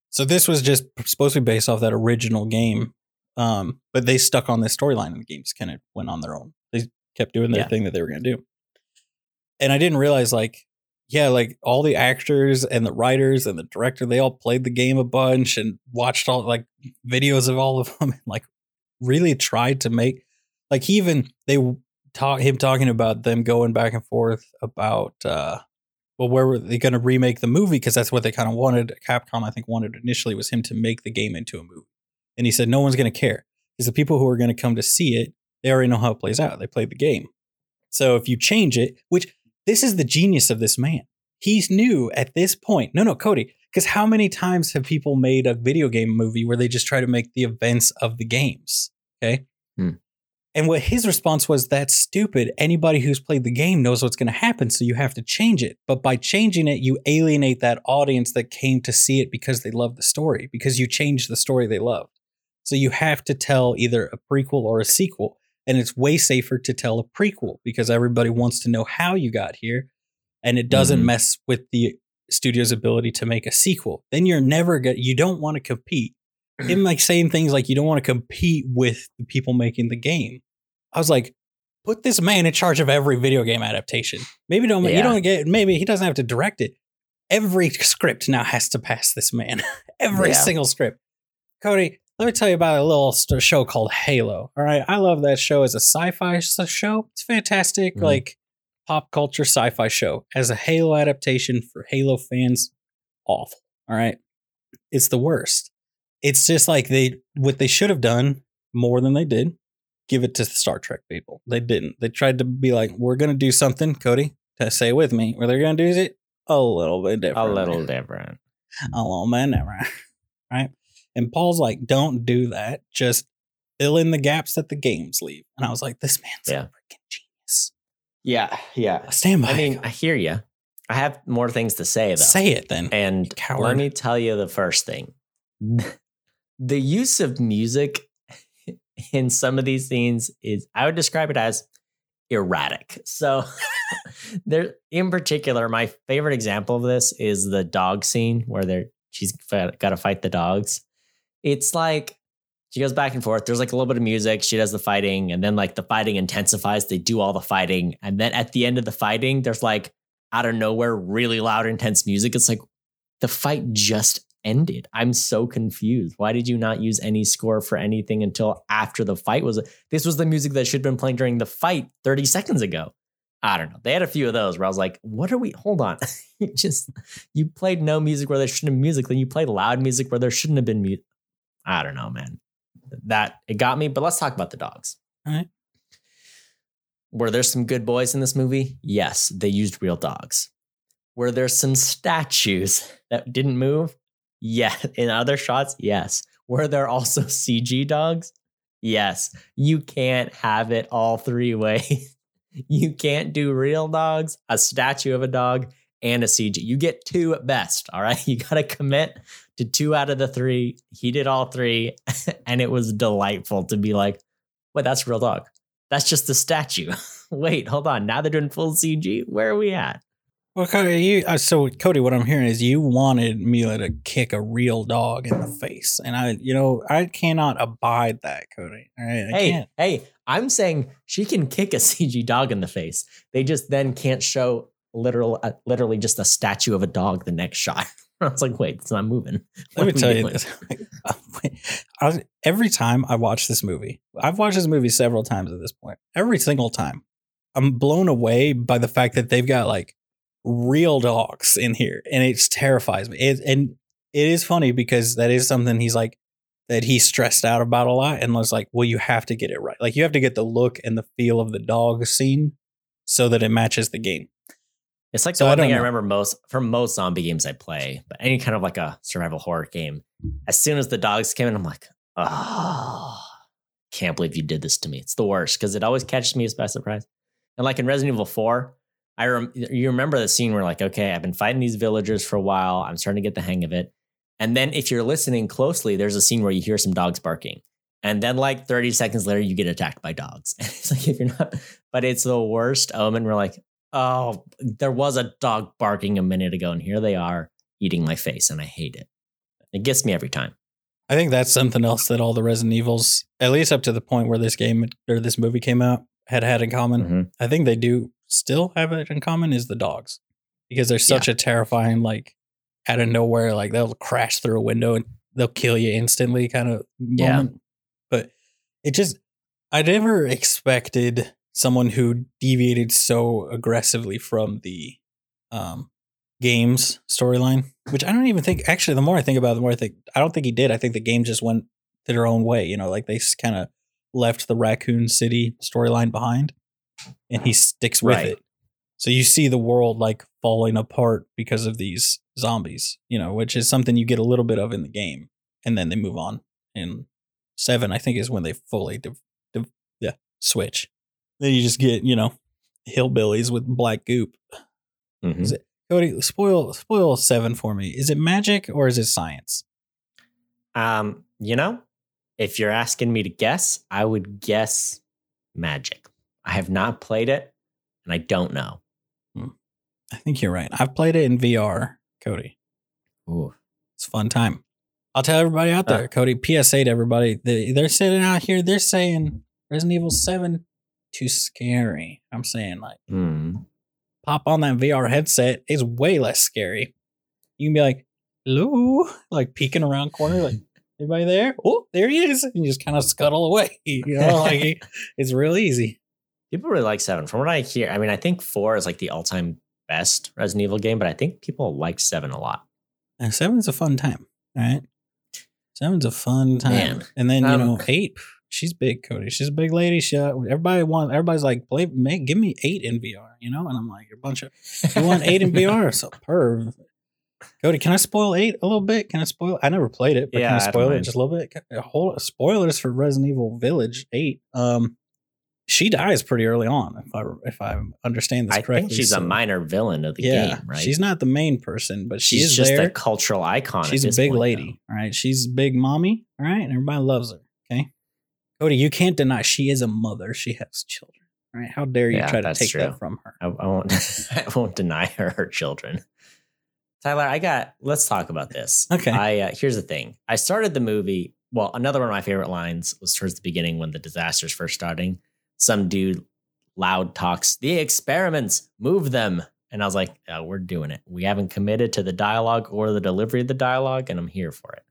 so this was just supposed to be based off that original game. Um, but they stuck on this storyline and the games kind of went on their own. They kept doing their Yeah. thing that they were gonna do. And I didn't realize like, yeah, like all the actors and the writers and the director, they all played the game a bunch and watched all like videos of all of them and like really tried to make like he even they talk him talking about them going back and forth about uh well, where were they going to remake the movie? Because that's what they kind of wanted. Capcom, I think, wanted initially was him to make the game into a movie. And he said, no one's going to care because the people who are going to come to see it, they already know how it plays out. They played the game. So if you change it, which this is the genius of this man, he's new at this point. No, no, Cody, because how many times have people made a video game movie where they just try to make the events of the games? Okay. Hmm. And what his response was, that's stupid. Anybody who's played the game knows what's going to happen, so you have to change it. But by changing it, you alienate that audience that came to see it because they love the story, because you changed the story they loved. So you have to tell either a prequel or a sequel. And it's way safer to tell a prequel because everybody wants to know how you got here. And it doesn't Mhm. mess with the studio's ability to make a sequel. Then you're never going you don't want to compete him like saying things like you don't want to compete with the people making the game. I was like, put this man in charge of every video game adaptation. Maybe don't you don't get maybe he doesn't have to direct it. Every script now has to pass this man. every Yeah. single script. Cody, let me tell you about a little show called Halo. All right, I love that show as a sci-fi show. It's fantastic, Mhm. like pop culture sci-fi show. As a Halo adaptation for Halo fans, awful. All right, it's the worst it's just like they what they should have done more than they did. Give it to the Star Trek people. They didn't. They tried to be like, "We're gonna do something." Cody, to say it with me, where they're gonna do it a little bit different. A little different. a little bit different, right? And Paul's like, "Don't do that. Just fill in the gaps that the games leave." And I was like, "This man's Yeah. a freaking genius." Yeah, yeah. Stand by. I mean, I hear you. I have more things to say though. say it then. And let me tell you the first thing. The use of music in some of these scenes is I would describe it as erratic. So there in particular, my favorite example of this is the dog scene where they're she's got to fight the dogs. It's like she goes back and forth. There's like a little bit of music. She does the fighting, and then like the fighting intensifies. They do all the fighting, and then at the end of the fighting, there's like out of nowhere really loud, intense music. It's like the fight just ended. I'm so confused. Why did you not use any score for anything until after the fight was? This was the music that should have been playing during the fight 30 seconds ago. I don't know. They had a few of those where I was like, what are we? Hold on. you just, you played no music where there shouldn't have been music. Then you played loud music where there shouldn't have been music. I don't know, man. That, it got me. But let's talk about the dogs. All right. Were there some good boys in this movie? Yes, they used real dogs. Were there some statues that didn't move? Yeah. In other shots, yes. Were there also CG dogs? Yes. You can't have it all three ways. You can't do real dogs, a statue of a dog, and a CG. You get two at best. All right. You got to commit to two out of the three. He did all three. And it was delightful to be like, wait, that's real dog. That's just the statue. Wait, hold on. Now they're doing full CG. Where are we at? Well, Cody, you uh, so Cody, what I'm hearing is you wanted Milla to kick a real dog in the face, and I, you know, I cannot abide that, Cody. All right, I hey, can't. hey, I'm saying she can kick a CG dog in the face. They just then can't show literal, uh, literally just a statue of a dog the next shot. I was like, wait, it's not moving. Let me tell you this. I was, every time I watch this movie, I've watched this movie several times at this point. Every single time, I'm blown away by the fact that they've got like real dogs in here, and it terrifies me. It, and it is funny because that is something he's like that he's stressed out about a lot, and was like, "Well, you have to get it right. Like you have to get the look and the feel of the dog scene so that it matches the game." It's like So the I one don't thing I remember most from most zombie games I play, but any kind of like a survival horror game. As soon as the dogs came in, I'm like, oh, can't believe you did this to me. It's the worst because it always catches me as by surprise. And like in Resident Evil 4, I rem- you remember the scene where like, okay, I've been fighting these villagers for a while. I'm starting to get the hang of it. And then if you're listening closely, there's a scene where you hear some dogs barking. And then like 30 seconds later, you get attacked by dogs. And it's like if you're not, but it's the worst omen. We're like, oh, there was a dog barking a minute ago, and here they are eating my face, and I hate it. It gets me every time. I think that's something else that all the Resident Evils, at least up to the point where this game or this movie came out, had had in common. Mhm. I think they do still have it in common is the dogs because they're such a terrifying, like out of nowhere, like they'll crash through a window and they'll kill you instantly kind of Yeah. moment. But it just, I never expected someone who deviated so aggressively from the um, games storyline, which I don't even think, actually, the more I think about it, the more I think, I don't think he did. I think the game just went their own way. You know, like they kind of left the Raccoon City storyline behind and he sticks with Right. it. So you see the world like falling apart because of these zombies, you know, which is something you get a little bit of in the game. And then they move on. And seven, I think, is when they fully div- div- yeah, switch. Then you just get, you know, hillbillies with black goop. Mhm. Is it Cody? Spoil spoil seven for me. Is it magic or is it science? Um, you know, if you're asking me to guess, I would guess magic. I have not played it, and I don't know. I think you're right. I've played it in VR, Cody. Ooh. It's a fun time. I'll tell everybody out there, Uh. Cody. PSA to everybody. They, they're sitting out here. They're saying Resident Evil Seven too scary. I'm saying like Hmm. pop on that VR headset. It's way less scary. You can be like, hello, like peeking around corner, like anybody there? Oh, there he is. And you just kind of scuttle away. You know, like it's real easy. People really like seven. From what I hear, I mean, I think four is like the all-time best Resident Evil game, but I think people like seven a lot. And seven's a fun time, right? Seven's a fun time. Man. And then, you Um, know, eight, she's big, Cody. She's a big lady. She, uh, everybody wants, everybody's like, play, make, give me eight in VR, you know? And I'm like, you're a bunch of, you want eight in VR? So perv. Cody, can I spoil eight a little bit? Can I spoil? I never played it, but Yeah, can I I spoil it just a little bit? Can- Hold spoilers for Resident Evil Village eight. Um, she dies pretty early on, if I if I understand this I correctly. think she's a minor villain of the yeah, game, right? she's not the main person, but she She's is just there. a cultural icon. She's a big point, lady. All right. She's a big mommy. All right. And everybody loves her. Okay. Cody, you can't deny she is a mother. She has children. All right. How dare you Yeah, try to take true. that from her? I, I won't. I won't deny her her children. Tyler, I got. Let's talk about this. Okay. I uh, here's the thing. I started the movie. Well, another one of my favorite lines was towards the beginning when the disaster's first starting. Some dude loud talks, "The experiments, move them," and I was like, oh, "We're doing it. We haven't committed to the dialogue or the delivery of the dialogue, and I'm here for it."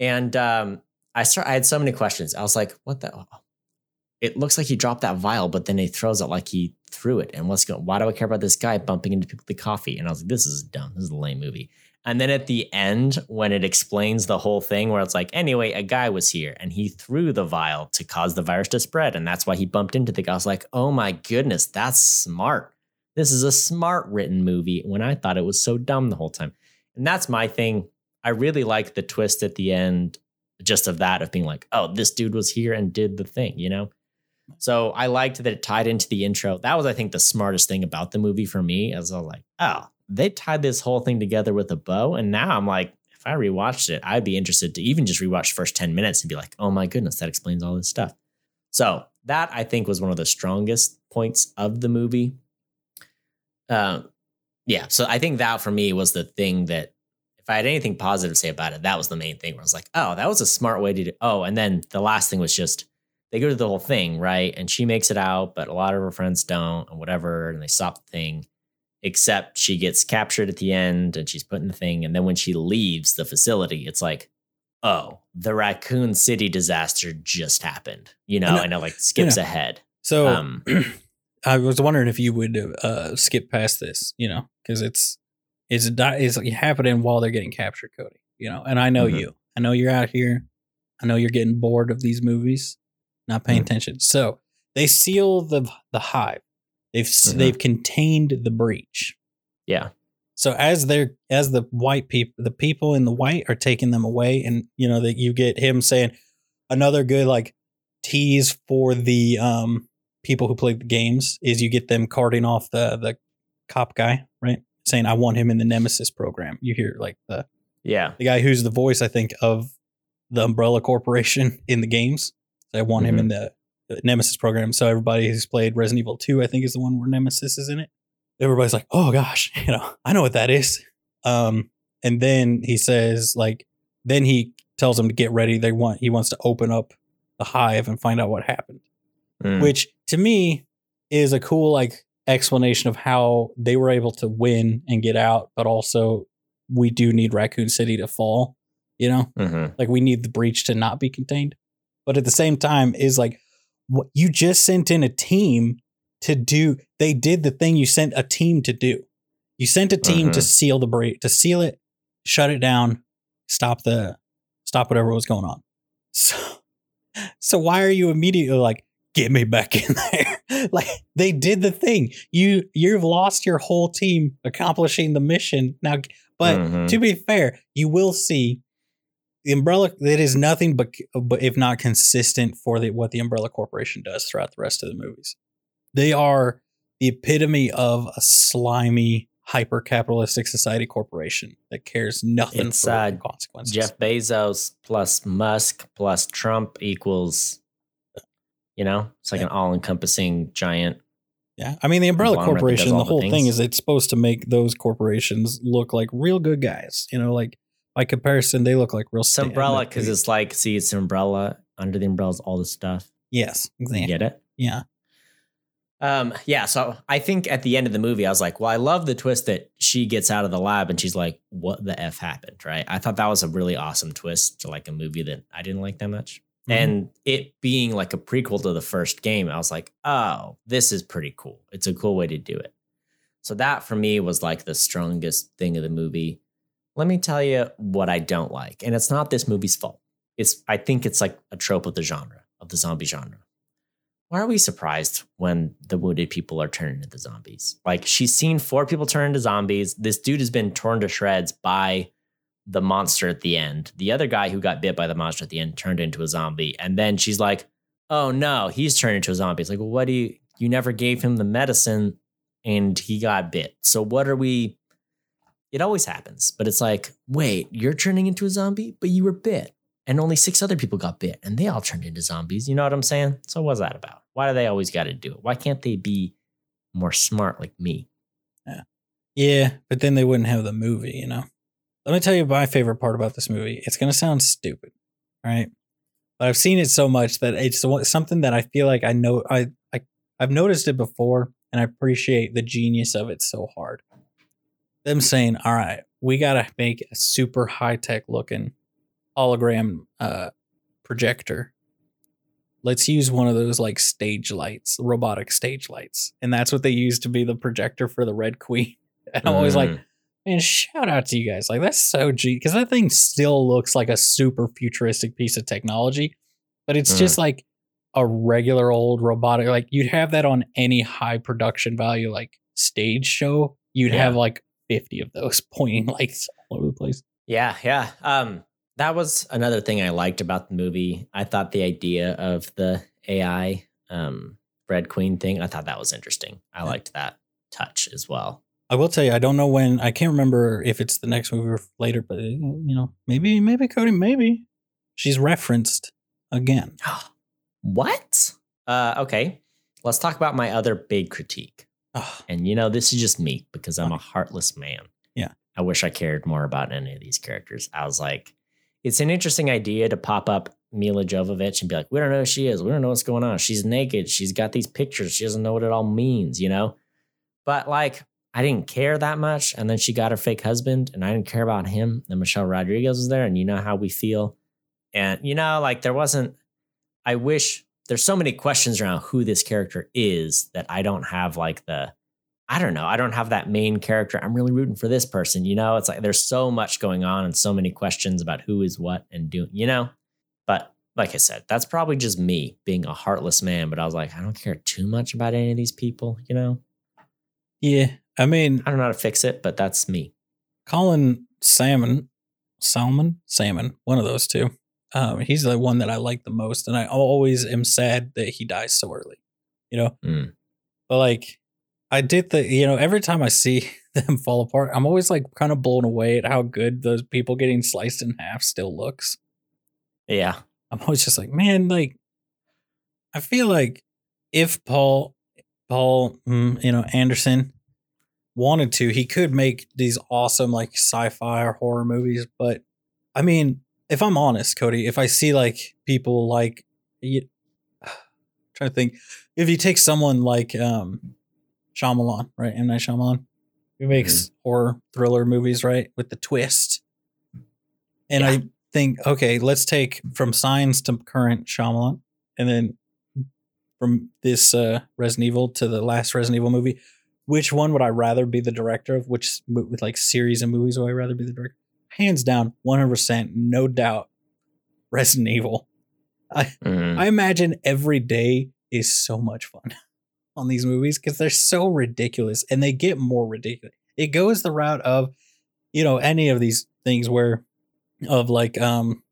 And um, I start. I had so many questions. I was like, "What the?" It looks like he dropped that vial, but then he throws it like he threw it. And what's going? Why do I care about this guy bumping into the coffee? And I was like, "This is dumb. This is a lame movie." And then at the end, when it explains the whole thing, where it's like, anyway, a guy was here and he threw the vial to cause the virus to spread. And that's why he bumped into the guy. I was like, oh my goodness, that's smart. This is a smart written movie when I thought it was so dumb the whole time. And that's my thing. I really like the twist at the end, just of that, of being like, oh, this dude was here and did the thing, you know? So I liked that it tied into the intro. That was, I think, the smartest thing about the movie for me, as I was like, oh, they tied this whole thing together with a bow. And now I'm like, if I rewatched it, I'd be interested to even just rewatch the first 10 minutes and be like, oh my goodness, that explains all this stuff. So that I think was one of the strongest points of the movie. Um, yeah. So I think that for me was the thing that if I had anything positive to say about it, that was the main thing where I was like, oh, that was a smart way to do. Oh, and then the last thing was just they go to the whole thing, right? And she makes it out, but a lot of her friends don't, and whatever, and they stop the thing except she gets captured at the end and she's put in the thing. And then when she leaves the facility, it's like, oh, the Raccoon City disaster just happened, you know, I know- and it like skips know. ahead. So Um, I was wondering if you would uh, skip past this, you know, because it's it's it's happening while they're getting captured, Cody. You know, and I know Mhm. you. I know you're out here. I know you're getting bored of these movies, not paying Mhm. attention. So they seal the the hive. They've s Mhm. they've contained the breach. Yeah. So as they're as the white people, the people in the white are taking them away, and you know that you get him saying another good like tease for the um people who play the games is you get them carting off the the cop guy, right? Saying I want him in the Nemesis program. You hear like the Yeah. the guy who's the voice, I think, of the Umbrella Corporation in the games. I want him in the Nemesis program. So everybody who's played Resident Evil 2, I think, is the one where Nemesis is in it. Everybody's like, oh gosh, you know, I know what that is. Um, and then he says, like, then he tells them to get ready. They want he wants to open up the hive and find out what happened Mm. which to me is a cool like explanation of how they were able to win and get out but also we do need raccoon city to fall you know Mhm. like we need the breach to not be contained but at the same time is like you just sent in a team to do they did the thing you sent a team to do. You sent a team to Mhm. seal the breach to seal it shut it down stop the stop whatever was going on. So so why are you immediately like get me back in there. Like they did the thing. You you've lost your whole team accomplishing the mission. Now but Mhm. to be fair, you will see the umbrella that is nothing but but if not consistent for the what the umbrella corporation does throughout the rest of the movies. They are the epitome of a slimy hyper capitalistic society corporation that cares nothing It's, for consequences. Jeff Bezos plus Musk plus Trump equals, you know, it's like Yeah. an all encompassing giant. yeah, I mean the umbrella corporation. does all The the whole thing is it's supposed to make those corporations look like real good guys. You know, like by comparison, they look like real. It's umbrella because it's like, see, it's an umbrella. Under the umbrella is all the stuff. yes, You exactly. get it? Yeah, Um, yeah, so I think at the end of the movie, I was like, well, I love the twist that she gets out of the lab and she's like, what the F happened? Right. I thought that was a really awesome twist to like a movie that I didn't like that much. Mhm. And it being like a prequel to the first game, I was like, oh, this is pretty cool. It's a cool way to do it. So that for me was like the strongest thing of the movie. Let me tell you what I don't like. And it's not this movie's fault. It's I think it's like a trope of the genre, of the zombie genre why are we surprised when the wounded people are turned into zombies? Like she's seen four people turn into zombies. This dude has been torn to shreds by the monster at the end. The other guy who got bit by the monster at the end turned into a zombie. And then she's like, oh no, he's turned into a zombie. It's like, well, what do you, you never gave him the medicine and he got bit. So what are we, it always happens, but it's like, wait, you're turning into a zombie, but you were bit and only six other people got bit and they all turned into zombies. You know what I'm saying? So what's that about? Why do they always got to do it? Why can't they be more smart like me? Yeah, yeah, but then they wouldn't have the movie, you know. Let me tell you my favorite part about this movie. It's going to sound stupid, all right? But I've seen it so much that it's something that I feel like I know I, I I've noticed it before and I appreciate the genius of it so hard. Them saying, "All right, we got to make a super high-tech looking hologram uh projector. Let's use one of those like stage lights, robotic stage lights." And that's what they used to be the projector for the Red Queen. And I'm always like, Mm. man, shout out to you guys. Like, that's so G because that thing still looks like a super futuristic piece of technology, but it's Mm. just like a regular old robotic. Like, you'd have that on any high production value, like stage show. You'd Yeah. have like 50 of those pointing lights all over the place. Yeah, yeah. Um, that was another thing I liked about the movie. I thought the idea of the AI um, Red Queen thing, I thought that was interesting. I Yeah. liked that touch as well. I will tell you, I don't know when. I can't remember if it's the next movie or later, but you know, maybe, maybe Cody, maybe she's referenced again. what? Uh, okay, let's talk about my other big critique. Ugh. And you know, this is just me because I'm a heartless man. Yeah. I wish I cared more about any of these characters. I was like, it's an interesting idea to pop up Milla Jovovich and be like, we don't know who she is. We don't know what's going on. She's naked. She's got these pictures. She doesn't know what it all means, you know? But like, I didn't care that much. And then she got her fake husband, and I didn't care about him. And Michelle Rodriguez was there, and you know how we feel. And, you know, like, there wasn't, I wish there's so many questions around who this character is that I don't have like the, I don't know, I don't have that main character. I'm really rooting for this person. You know, it's like there's so much going on and so many questions about who is what and doing, you know? But like I said, that's probably just me being a heartless man. But I was like, I don't care too much about any of these people, you know? Yeah, I mean, I don't know how to fix it, but that's me. Colin Salmon, Salmon, Salmon, one of those two. Um, he's the one that I like the most, and I always am sad that he dies so early. You know, Mm. but like, I did the, you know, every time I see them fall apart, I'm always like kind of blown away at how good those people getting sliced in half still looks. Yeah. I'm always just like, man, like, I feel like if Paul, Paul, mm, you know, Anderson wanted to, he could make these awesome like sci-fi or horror movies. But I mean, if I'm honest, Cody, if I see like people like, you, trying to think, if you take someone like um Shyamalan, right, M Night Shyamalan, who makes horror thriller movies, right, with the twist, and Yeah. I think, okay, let's take from Signs to current Shyamalan, and then from this uh, Resident Evil to the last Resident Evil movie. Which one would I rather be the director of? Which with like series and movies would I rather be the director? Hands down, one hundred percent, no doubt, Resident Evil. Mm. I imagine every day is so much fun on these movies because they're so ridiculous and they get more ridiculous. It goes the route of, you know, any of these things where, of like, um,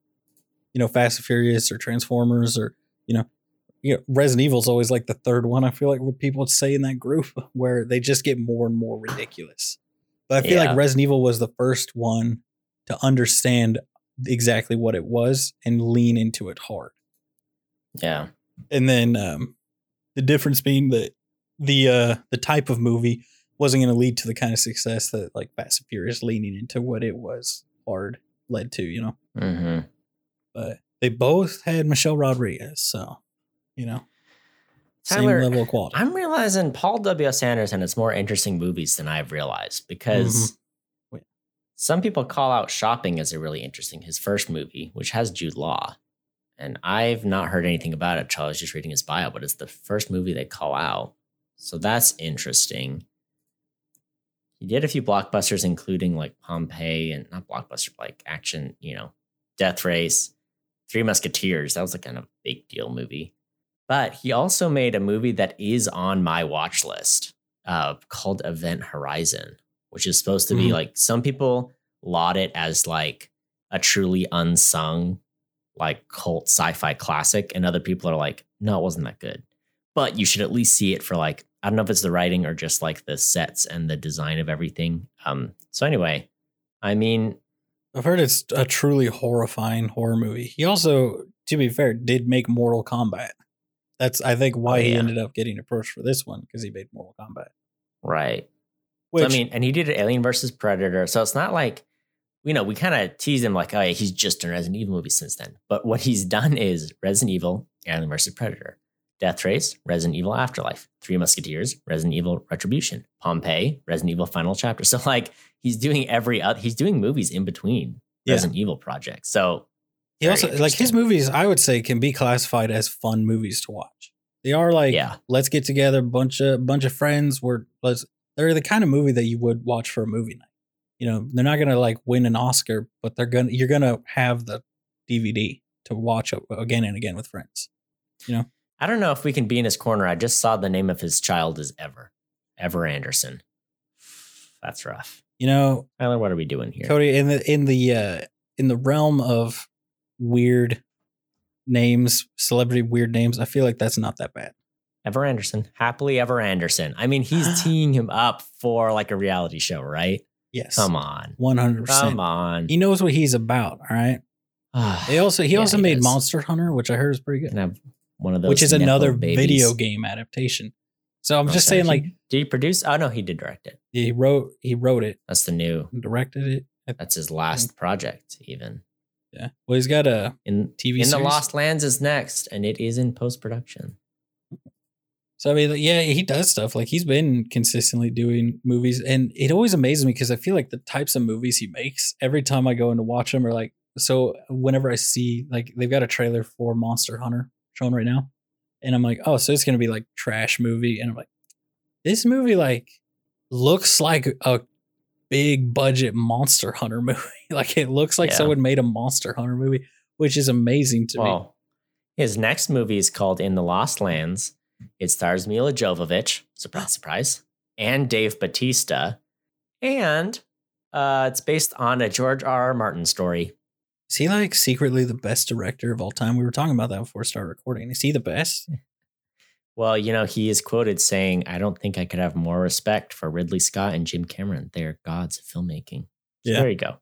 you know, Fast and Furious or Transformers or, you know, you know, Resident Evil is always like the third one. I feel like what people would say in that group where they just get more and more ridiculous. But I feel Yeah. like Resident Evil was the first one to understand exactly what it was and lean into it hard Yeah. and then um, the difference being that the uh, the type of movie wasn't going to lead to the kind of success that like Fast and Furious leaning into what it was hard led to, you know. hmm But they both had Michelle Rodriguez, so you know, Tyler, same level of quality. I'm realizing Paul W. S. Anderson has more interesting movies than I've realized because Mhm. Some people call out Shopping as a really interesting, his first movie, which has Jude Law. And I've not heard anything about it. Charles just reading his bio, but it's the first movie they call out. So that's interesting. He did a few blockbusters, including like Pompeii and not blockbuster, like action, you know, Death Race, Three Musketeers. That was a kind of big deal movie. But he also made a movie that is on my watch list uh, called Event Horizon, which is supposed to be Mhm. like some people laud it as like a truly unsung, like cult sci fi classic. And other people are like, no, it wasn't that good. But you should at least see it for like, I don't know if it's the writing or just like the sets and the design of everything. Um, so anyway, I mean, I've heard it's a truly horrifying horror movie. He also, to be fair, did make Mortal Kombat. That's I think why Oh, he ended up getting approached for this one because he made Mortal Kombat. right. Which So, I mean, and he did Alien versus Predator. So it's not like, you know, we kind of tease him like, oh, yeah, he's just done Resident Evil movies since then. But what he's done is Resident Evil, Alien versus Predator, Death Race, Resident Evil Afterlife, Three Musketeers, Resident Evil Retribution, Pompeii, Resident Evil Final Chapter. So like he's doing every other, he's doing movies in between Yeah. Resident Evil projects. So He also like his movies. I would say can be classified as fun movies to watch. They are like, Yeah. let's get together, bunch of bunch of friends. We're let's. They're the kind of movie that you would watch for a movie night. You know, they're not gonna like win an Oscar, but they're gonna you're gonna have the DVD to watch again and again with friends. You know, I don't know if we can be in his corner. I just saw the name of his child is Ever, Ever Anderson. That's rough. You know, Tyler, what are we doing here? Cody in the in the uh, in the realm of weird names, celebrity weird names. I feel like that's not that bad. Ever Anderson, happily Ever Anderson. I mean, he's teeing him up for like a reality show, right? Yes, Come on, one hundred come on. He knows what he's about. All right. They also he Yeah, also he made does. Monster Hunter, which I heard is pretty good, Can have one of those, which is another babies. video game adaptation. So I'm Oh, just sorry. saying, like did he produce? Oh no, he did direct it. he wrote he wrote it, That's the new. directed it. That's his last project, even. Yeah. Well, he's got a In TV in the. Lost Lands is next, and it is in post production. So I mean, yeah, he does stuff. Like he's been consistently doing movies, and it always amazes me because I feel like the types of movies he makes. Every time I go in to watch them, are like so. Whenever I see like they've got a trailer for Monster Hunter shown right now, and I'm like, oh, so it's gonna be like trash movie, and I'm like, this movie like looks like a big budget Monster Hunter movie. like it looks like Yeah. someone made a Monster Hunter movie, which is amazing to me. His next movie is called In the Lost Lands. It stars Milla Jovovich. Surprise, surprise. and Dave Bautista. And uh, it's based on a George R. R. Martin story. Is he like secretly the best director of all time? We were talking about that before we started recording. Is he the best? Well, you know, he is quoted saying, I don't think I could have more respect for Ridley Scott and Jim Cameron. They're gods of filmmaking. So Yeah. There you go.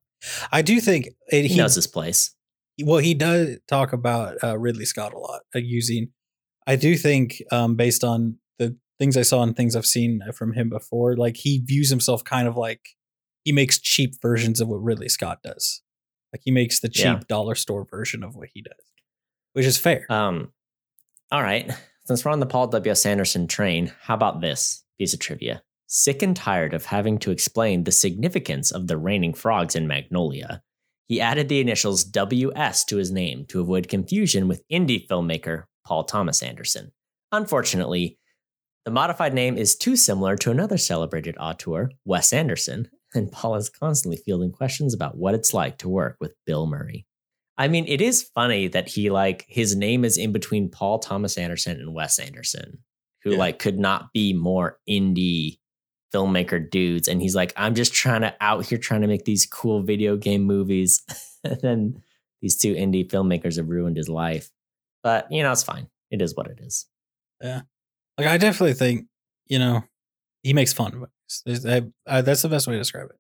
I do think it, He, he, knows his place. well, he does talk about uh, Ridley Scott a lot, uh, using. I do think, um, based on the things I saw and things I've seen from him before, like he views himself kind of like he makes cheap versions of what Ridley Scott does. Like he makes the cheap Yeah. dollar store version of what he does, which is fair. Um, all right. Since we're on the Paul W.S. Anderson train, how about this piece of trivia? Sick and tired of having to explain the significance of the raining frogs in Magnolia, he added the initials W.S. to his name to avoid confusion with indie filmmaker Paul Thomas Anderson. Unfortunately, the modified name is too similar to another celebrated auteur, Wes Anderson, and Paul is constantly fielding questions about what it's like to work with Bill Murray. I mean, it is funny that he like his name is in between Paul Thomas Anderson and Wes Anderson, who Yeah. like could not be more indie filmmaker dudes. And he's like, I'm just trying to out here trying to make these cool video game movies. and then these two indie filmmakers have ruined his life. But you know, it's fine. It is what it is. Yeah, like I definitely think, you know, he makes fun. There's- I- I- that's the best way to describe it.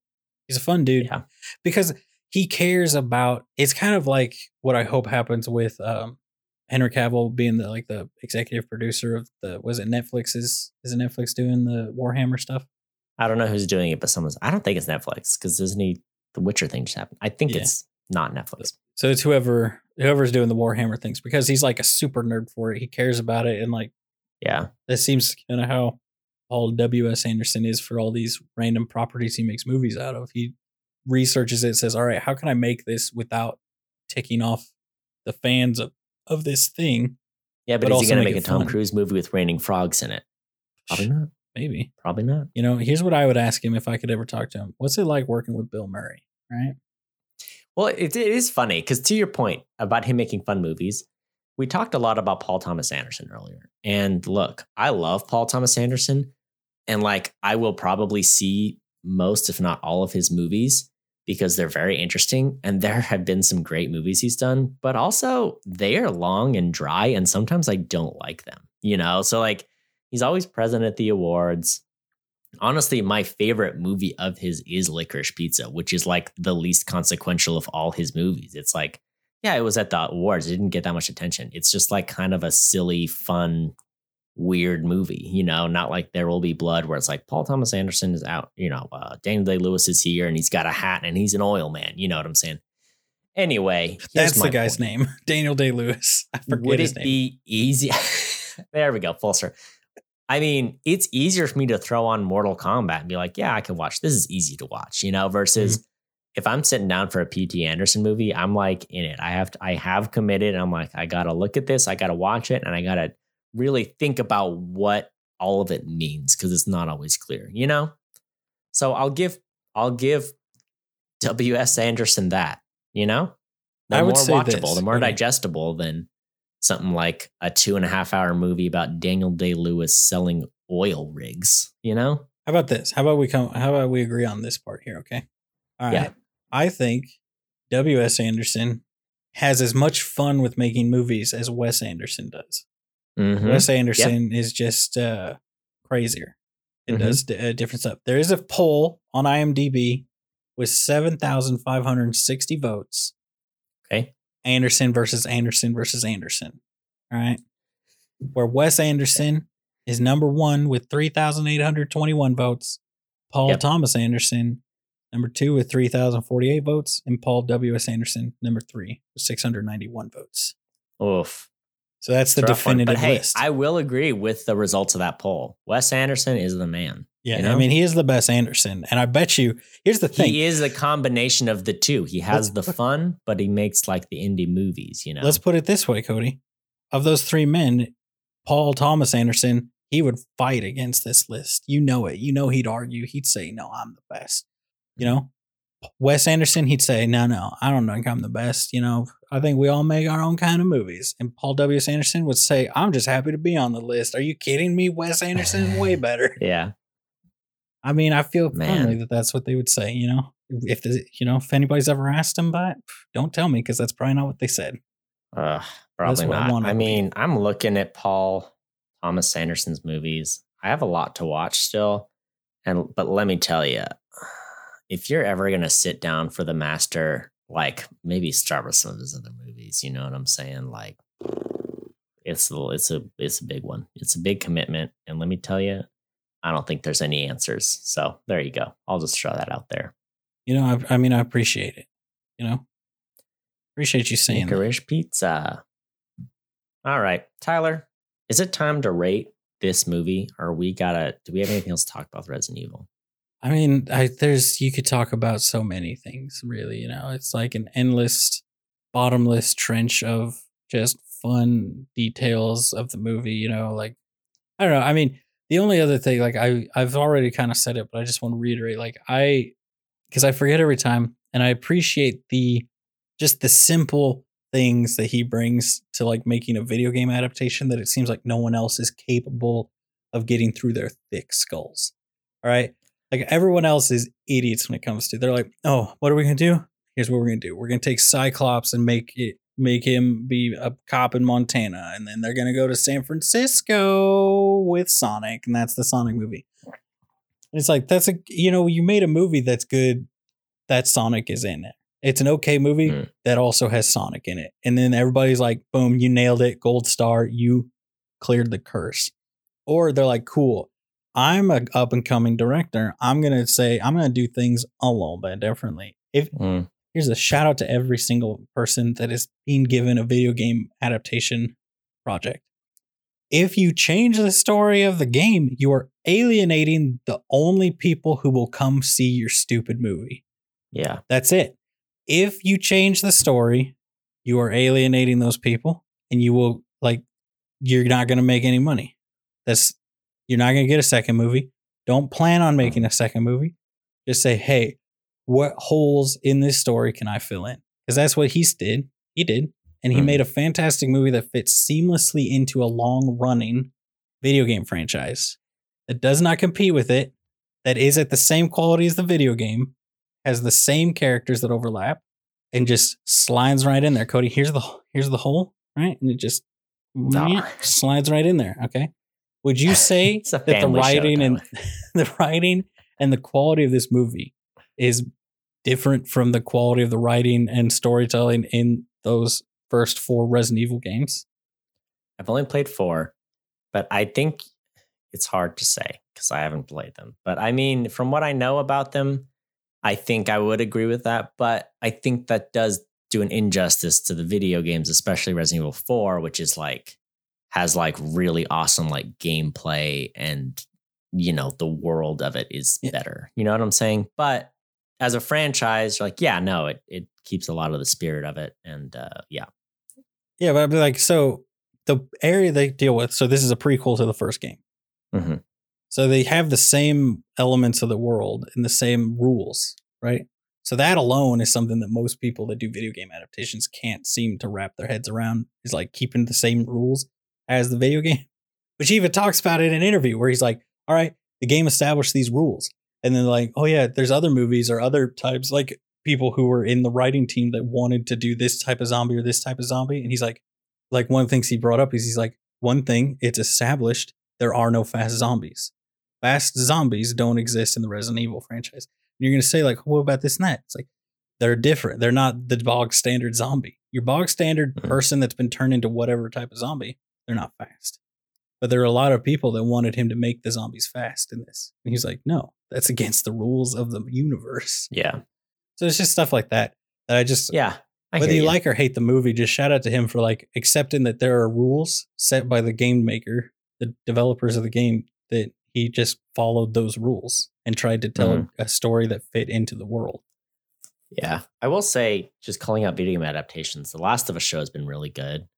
He's a fun dude Yeah. because he cares about. It's kind of like what I hope happens with um, Henry Cavill being the like the executive producer of the. Was it Netflix's? Is it Netflix doing the Warhammer stuff? I don't know who's doing it, but someone's I don't think it's Netflix because he the Witcher thing just happened? I think Yeah. it's not Netflix. So it's whoever whoever's doing the Warhammer things because he's like a super nerd for it. He cares about it and like Yeah. that seems kind of how Paul W. S. Anderson is for all these random properties he makes movies out of. He researches it, says, "All right, how can I make this without ticking off the fans of of this thing?" Yeah, but, But is he gonna make make a Tom fun. Cruise movie with raining frogs in it? Probably not. Maybe Probably not. you know. Here's what I would ask him if I could ever talk to him. What's it like working with Bill Murray? Right? Well, it, it is funny because to your point about him making fun movies, we talked a lot about Paul Thomas Anderson earlier. And look, I love Paul Thomas Anderson. And like, I will probably see most, if not all, of his movies because they're very interesting. And there have been some great movies he's done, but also they are long and dry. And sometimes I don't like them, you know? So, like, he's always present at the awards honestly, my favorite movie of his is Licorice Pizza, which is like the least consequential of all his movies. It's like, yeah, it was at the awards. It didn't get that much attention. It's just like kind of a silly, fun, weird movie, you know, not like There Will Be Blood, where it's like Paul Thomas Anderson is out, you know, uh, Daniel Day Lewis is here and he's got a hat and he's an oil man. You know what I'm saying? Anyway, That's my the guy's point. name, Daniel Day Lewis. I forget Would his it name. be easy? there we go, full circle. I mean, it's easier for me to throw on Mortal Kombat and be like, yeah, I can watch. This is easy to watch, you know, versus Mm-hmm. if I'm sitting down for a PT Anderson movie, I'm like in it. I have to, I have committed. I'm like, I gotta look at this, I gotta watch it, and I gotta really think about what all of it means because it's not always clear, you know? So I'll give I'll give W.S. Anderson that, you know? The I more would say watchable, this, the more digestible than something like a two and a half hour movie about Daniel Day Lewis selling oil rigs, you know? How about this? How about we come? How about we agree on this part here? Okay. All right. Yeah. I think W.S. Anderson has as much fun with making movies as Wes Anderson does. Mhm. Wes Anderson is just uh, crazier. It Mhm. does d- uh, different stuff. There is a poll on IMDb with seven thousand five hundred sixty votes. Okay. Anderson versus Anderson versus Anderson. All right. Where Wes Anderson is number one with 3,821 votes. Paul Yep. Thomas Anderson, number two with 3,048 votes. And Paul W.S. Anderson, number three with 691 votes. Oof. So that's the one. definitive hey, list. I will agree with the results of that poll. Wes Anderson is the man. yeah. you know? I mean, he is the best Anderson. And I bet you, here's the thing. He is a combination of the two. He has Let's- the fun, but he makes like the indie movies, you know? Let's put it this way, Cody. Of those three men, Paul Thomas Anderson, he would fight against this list. You know it. You know he'd argue. He'd say, "No, I'm the best." You know, Wes Anderson, he'd say, "No, no, I don't think I'm the best." You know, I think we all make our own kind of movies. And Paul W. S. Anderson would say, "I'm just happy to be on the list." Are you kidding me? Wes Anderson, way better. yeah. I mean, I feel firmly that that's what they would say. You know, if the, you know if anybody's ever asked him that, don't tell me because that's probably not what they said. Uh, probably what I not. I, mean, I'm looking at Paul Thomas Anderson's movies. I have a lot to watch still, and but let me tell you, if you're ever gonna sit down for the master, like maybe start with some of his other movies. You know what I'm saying? Like, it's a it's a it's a big one. It's a big commitment, and let me tell you, I don't think there's any answers. So there you go. I'll just throw that out there. You know, I, I mean, I appreciate it. You know, appreciate you saying that. Pizza. All right, Tyler, is it time to rate this movie, or we gotta? Do we have anything else to talk about with Resident Evil? I mean, I there's you could talk about so many things, really. You know, it's like an endless, bottomless trench of just fun details of the movie. You know, like I don't know. I mean, the only other thing, like I I've already kind of said it, but I just want to reiterate, like I because I forget every time, and I appreciate the just the simple things that he brings to like making a video game adaptation that it seems like no one else is capable of getting through their thick skulls. All right. Like everyone else is idiots when it comes to. They're like, oh, what are we gonna do? Here's what we're gonna do. We're gonna take Cyclops and make it make him be a cop in Montana, and then they're gonna go to San Francisco with Sonic, and that's the Sonic movie. And it's like that's a you know you made a movie that's good that Sonic is in it. It's an okay movie Mm. that also has Sonic in it, and then everybody's like, boom, you nailed it, gold star, you cleared the curse. Or they're like, cool, I'm a up and coming director. I'm gonna say I'm gonna do things a little bit differently. If Mm, here's a shout out to every single person that is being given a video game adaptation project. If you change the story of the game, you are alienating the only people who will come see your stupid movie. yeah, That's it. If you change the story, you are alienating those people and you will like you're not going to make any money. That's you're not going to get a second movie. Don't plan on making a second movie. Just say, "Hey, what holes in this story can I fill in?" Cuz that's what he did. He did. And he Mhm. made a fantastic movie that fits seamlessly into a long-running video game franchise that does not compete with it, that is at the same quality as the video game, has the same characters that overlap, and just slides right in there. Cody, here's the here's the hole, right? And it just No. slides right in there. Okay. Would you say that the family show, writing and the writing and the quality of this movie is different from the quality of the writing and storytelling in those first four Resident Evil games? I've only played four, but I think it's hard to say because I haven't played them. But I mean, from what I know about them, I think I would agree with that. But I think that does do an injustice to the video games, especially Resident Evil 4, which is like has like really awesome like gameplay and you know the world of it is better. You know what I'm saying? But as a franchise, like yeah, no, it it keeps a lot of the spirit of it, and uh, yeah, Yeah, but I'd be like, so the area they deal with, so this is a prequel to the first game. Mhm. So they have the same elements of the world and the same rules, right? So that alone is something that most people that do video game adaptations can't seem to wrap their heads around. Is like keeping the same rules as the video game. Which he even talks about it in an interview where he's like, all right, the game established these rules. And then like, oh yeah, there's other movies or other types like people who were in the writing team that wanted to do this type of zombie or this type of zombie. And he's like, like one of the things he brought up is he's like, one thing, it's established there are no fast zombies. Fast zombies don't exist in the Resident Evil franchise. And you're gonna say, like, what about this and that? It's like they're different. They're not the bog standard zombie. Your bog standard Mhm. person that's been turned into whatever type of zombie, they're not fast. But there are a lot of people that wanted him to make the zombies fast in this. And he's like, no, that's against the rules of the universe. yeah, So it's just stuff like that that I just yeah. I whether hear you like or hate the movie, just shout out to him for like accepting that there are rules set by the game maker, the developers of the game, that he just followed those rules and tried to tell Mhm. a story that fit into the world. Yeah, I will say, just calling out video game adaptations, The Last of Us show has been really good,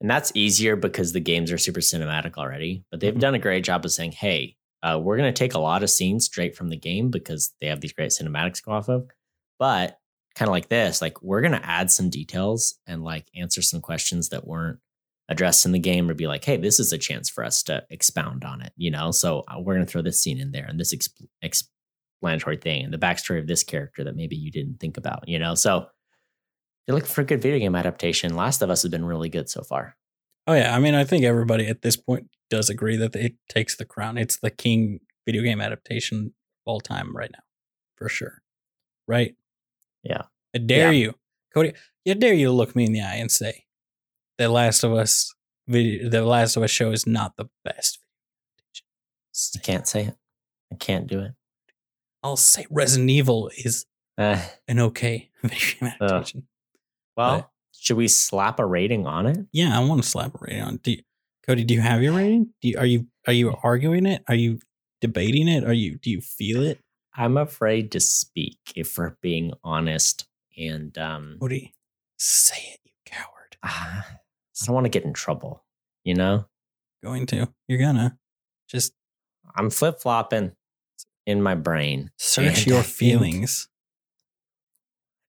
and that's easier because the games are super cinematic already. But they've Mhm. done a great job of saying, "Hey, uh, we're going to take a lot of scenes straight from the game because they have these great cinematics to go off of." But kind of like this, like we're going to add some details and like answer some questions that weren't addressed in the game, or be like, "Hey, this is a chance for us to expound on it," you know. So uh, we're going to throw this scene in there and this exp- explanatory thing and the backstory of this character that maybe you didn't think about, you know? So you're looking for a good video game adaptation. Last of Us has been really good so far. Oh yeah, I mean, I think everybody at this point does agree that it takes the crown. It's the king video game adaptation of all time right now, for sure. Right? Yeah. I dare Yeah. you, Cody. I dare you to look me in the eye and say, "The Last of Us video, The Last of Us show is not the best." I can't say it. I can't do it. I'll say Resident Evil is Uh, an okay video game adaptation. Well, But- should we slap a rating on it? Yeah, I want to slap a rating on. Do you, Cody, do you have your rating? Do you, are you are you arguing it? Are you debating it? Are you do you feel it? I'm afraid to speak if we're being honest. And um, Cody, say it, you coward. ah, I don't want to get in trouble. You know, Going to. You're gonna just I'm flip flopping in my brain. search your feelings.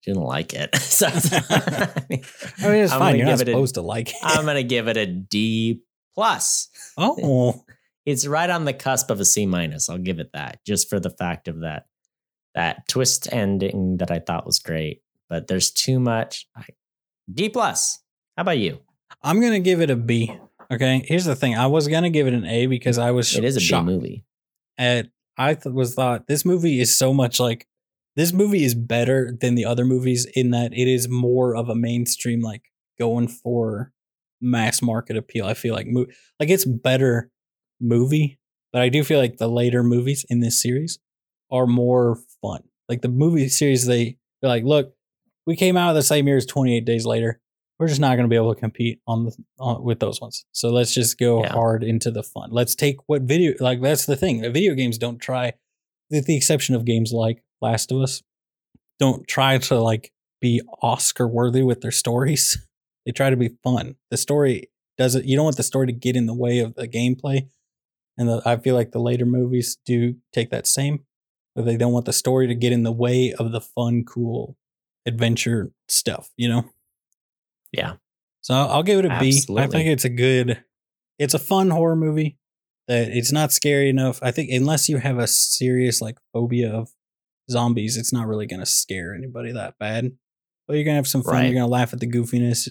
Didn't like it. so I mean, I mean, it's I'm fine. You're not give it a- supposed to like it. I'm gonna give it a D plus. oh, It's right on the cusp of a C minus. I'll give it that, just for the fact of that that twist ending that I thought was great. But there's too much. I, D plus. How about you? I'm gonna give it a B. Okay. Here's the thing. I was gonna give it an A because I was It is a B shocked movie. at I th- was thought this movie is so much like this movie is better than the other movies in that it is more of a mainstream like going for mass market appeal. I feel like mo- like it's better movie, but I do feel like the later movies in this series are more fun. Like the movie series, they they're like, look, we came out of the same year as 28 Days Later. We're just not going to be able to compete on the on, with those ones. So let's just go Yeah. hard into the fun. Let's take what video like that's the thing. Video games don't try, with the exception of games like Last of Us, don't try to like be Oscar worthy with their stories. They try to be fun. The story doesn't. You don't want the story to get in the way of the gameplay. And the, I feel like the later movies do take that same, but they don't want the story to get in the way of the fun, cool adventure stuff. You know. Yeah. So I'll give it a B. I Absolutely. think it's a good, it's a fun horror movie. That it's not scary enough. I think unless you have a serious like phobia of zombies, it's not really gonna scare anybody that bad. But you're gonna have some fun. Right. You're gonna laugh at the goofiness.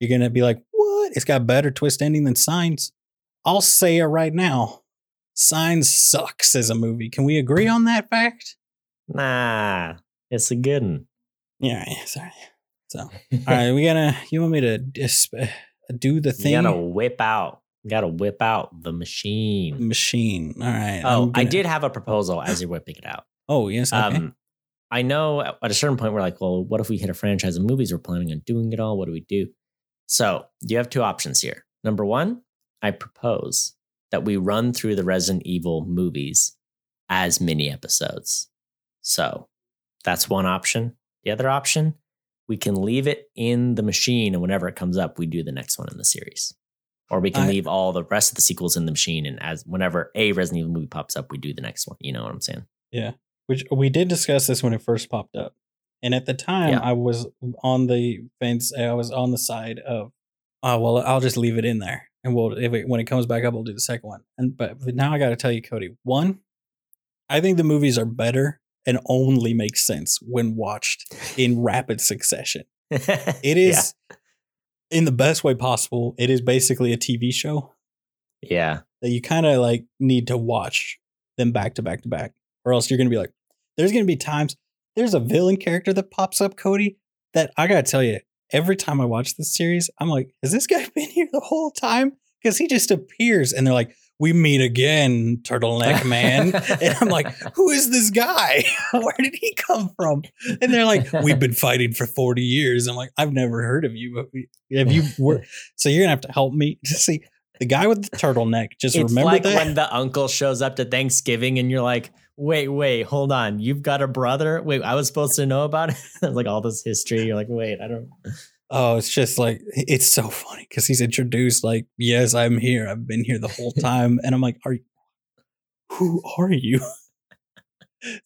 You're gonna be like, "What? It's got better twist ending than Signs." I'll say it right now. Signs sucks as a movie. Can we agree on that fact? Nah, it's a good one. Yeah. Sorry. So, all right, we gotta. You want me to dis- uh, do the thing? You gotta whip out. You gotta whip out the machine. machine. All right. Oh, I'm I did have a proposal as you're whipping it out. Oh, yes. Okay. Um, I know at a certain point we're like, well, what if we hit a franchise of movies? We're planning on doing it all. What do we do? So you have two options here. Number one, I propose that we run through the Resident Evil movies as mini episodes. So that's one option. The other option, we can leave it in the machine, and whenever it comes up, we do the next one in the series. Or we can I- leave all the rest of the sequels in the machine, and as whenever a Resident Evil movie pops up, we do the next one. You know what I'm saying? Which we did discuss this when it first popped up. And at the time, Yeah. I was on the fence. Eh, I was on the side of, oh, well, I'll just leave it in there. And we'll, if it, when it comes back up, we'll do the second one. And, but, but now I got to tell you, Cody, one, I think the movies are better and only make sense when watched in rapid succession. It is, in the best way possible, it is basically a TV show. Yeah. that you kind of like need to watch them back to back to back, or else you're gonna be like, there's gonna be times there's a villain character that pops up, Cody, that I gotta tell you, every time I watch this series, I'm like, has this guy been here the whole time? Because he just appears and they're like, we meet again, turtleneck man. and I'm like, who is this guy? Where did he come from? And they're like, we've been fighting for 40 years. I'm like, I've never heard of you, but have you wor So you're gonna have to help me to see the guy with the turtleneck. Just it's remember like that. when the uncle shows up to Thanksgiving and you're like, wait, wait, hold on. You've got a brother? Wait, I was supposed to know about it? like all this history. You're like, wait, I don't. Oh, it's just like it's so funny because he's introduced like, "Yes, I'm here. I've been here the whole time," and I'm like, "Are you? Who are you?"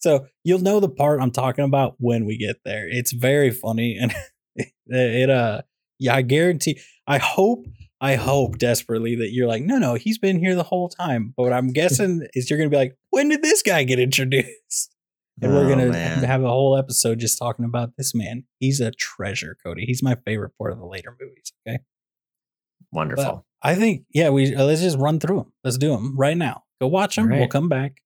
so you'll know the part I'm talking about when we get there. It's very funny, and it, it uh, yeah, I guarantee. I hope, I hope desperately that you're like, "No, no, he's been here the whole time." But what I'm guessing is you're gonna be like, "When did this guy get introduced?" And we're Oh, gonna man. have a whole episode just talking about this man. He's a treasure, Cody. He's my favorite part of the later movies. Okay. Wonderful. But I think, yeah, we uh, let's just run through them. Let's do them right now. Go watch them. We'll come back.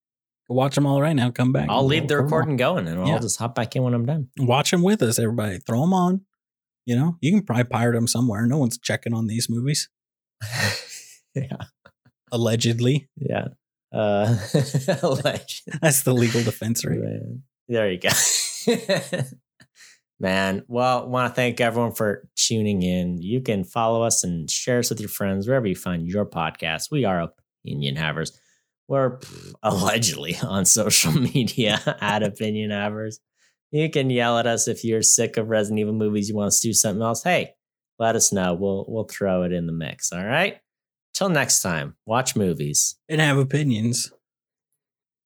Go watch them all right now. Come back. I'll leave we'll the cover 'em all. recording going and Yeah. I'll just hop back in when I'm done. Watch them with us, everybody. Throw them on. You know, you can probably pirate them somewhere. No one's checking on these movies. yeah. Allegedly, Yeah. Uh, that's the legal defense. Man. There you go. Man, well, want to thank everyone for tuning in. You can follow us and share us with your friends wherever you find your podcast. We are Opinion Havers. We're allegedly on social media at Opinion Havers. You can yell at us if you're sick of Resident Evil movies. You want us to do something else. Hey, let us know. We'll we'll throw it in the mix. All right. Till next time, watch movies. and have opinions.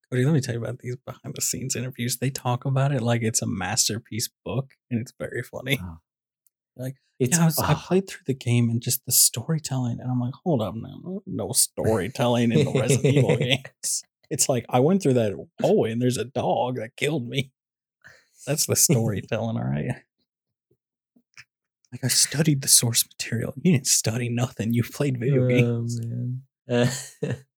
Cody, let me tell you about these behind the scenes interviews. They talk about it like it's a masterpiece book, and it's very funny. Oh. Like it's yeah, I, was, I oh, played through the game and just the storytelling, and I'm like, hold up, no, no storytelling in the Resident Evil games. It's like I went through that hallway and there's a dog that killed me. That's the storytelling, all right. Like I studied the source material. You didn't study nothing. You played video oh, games. oh, man.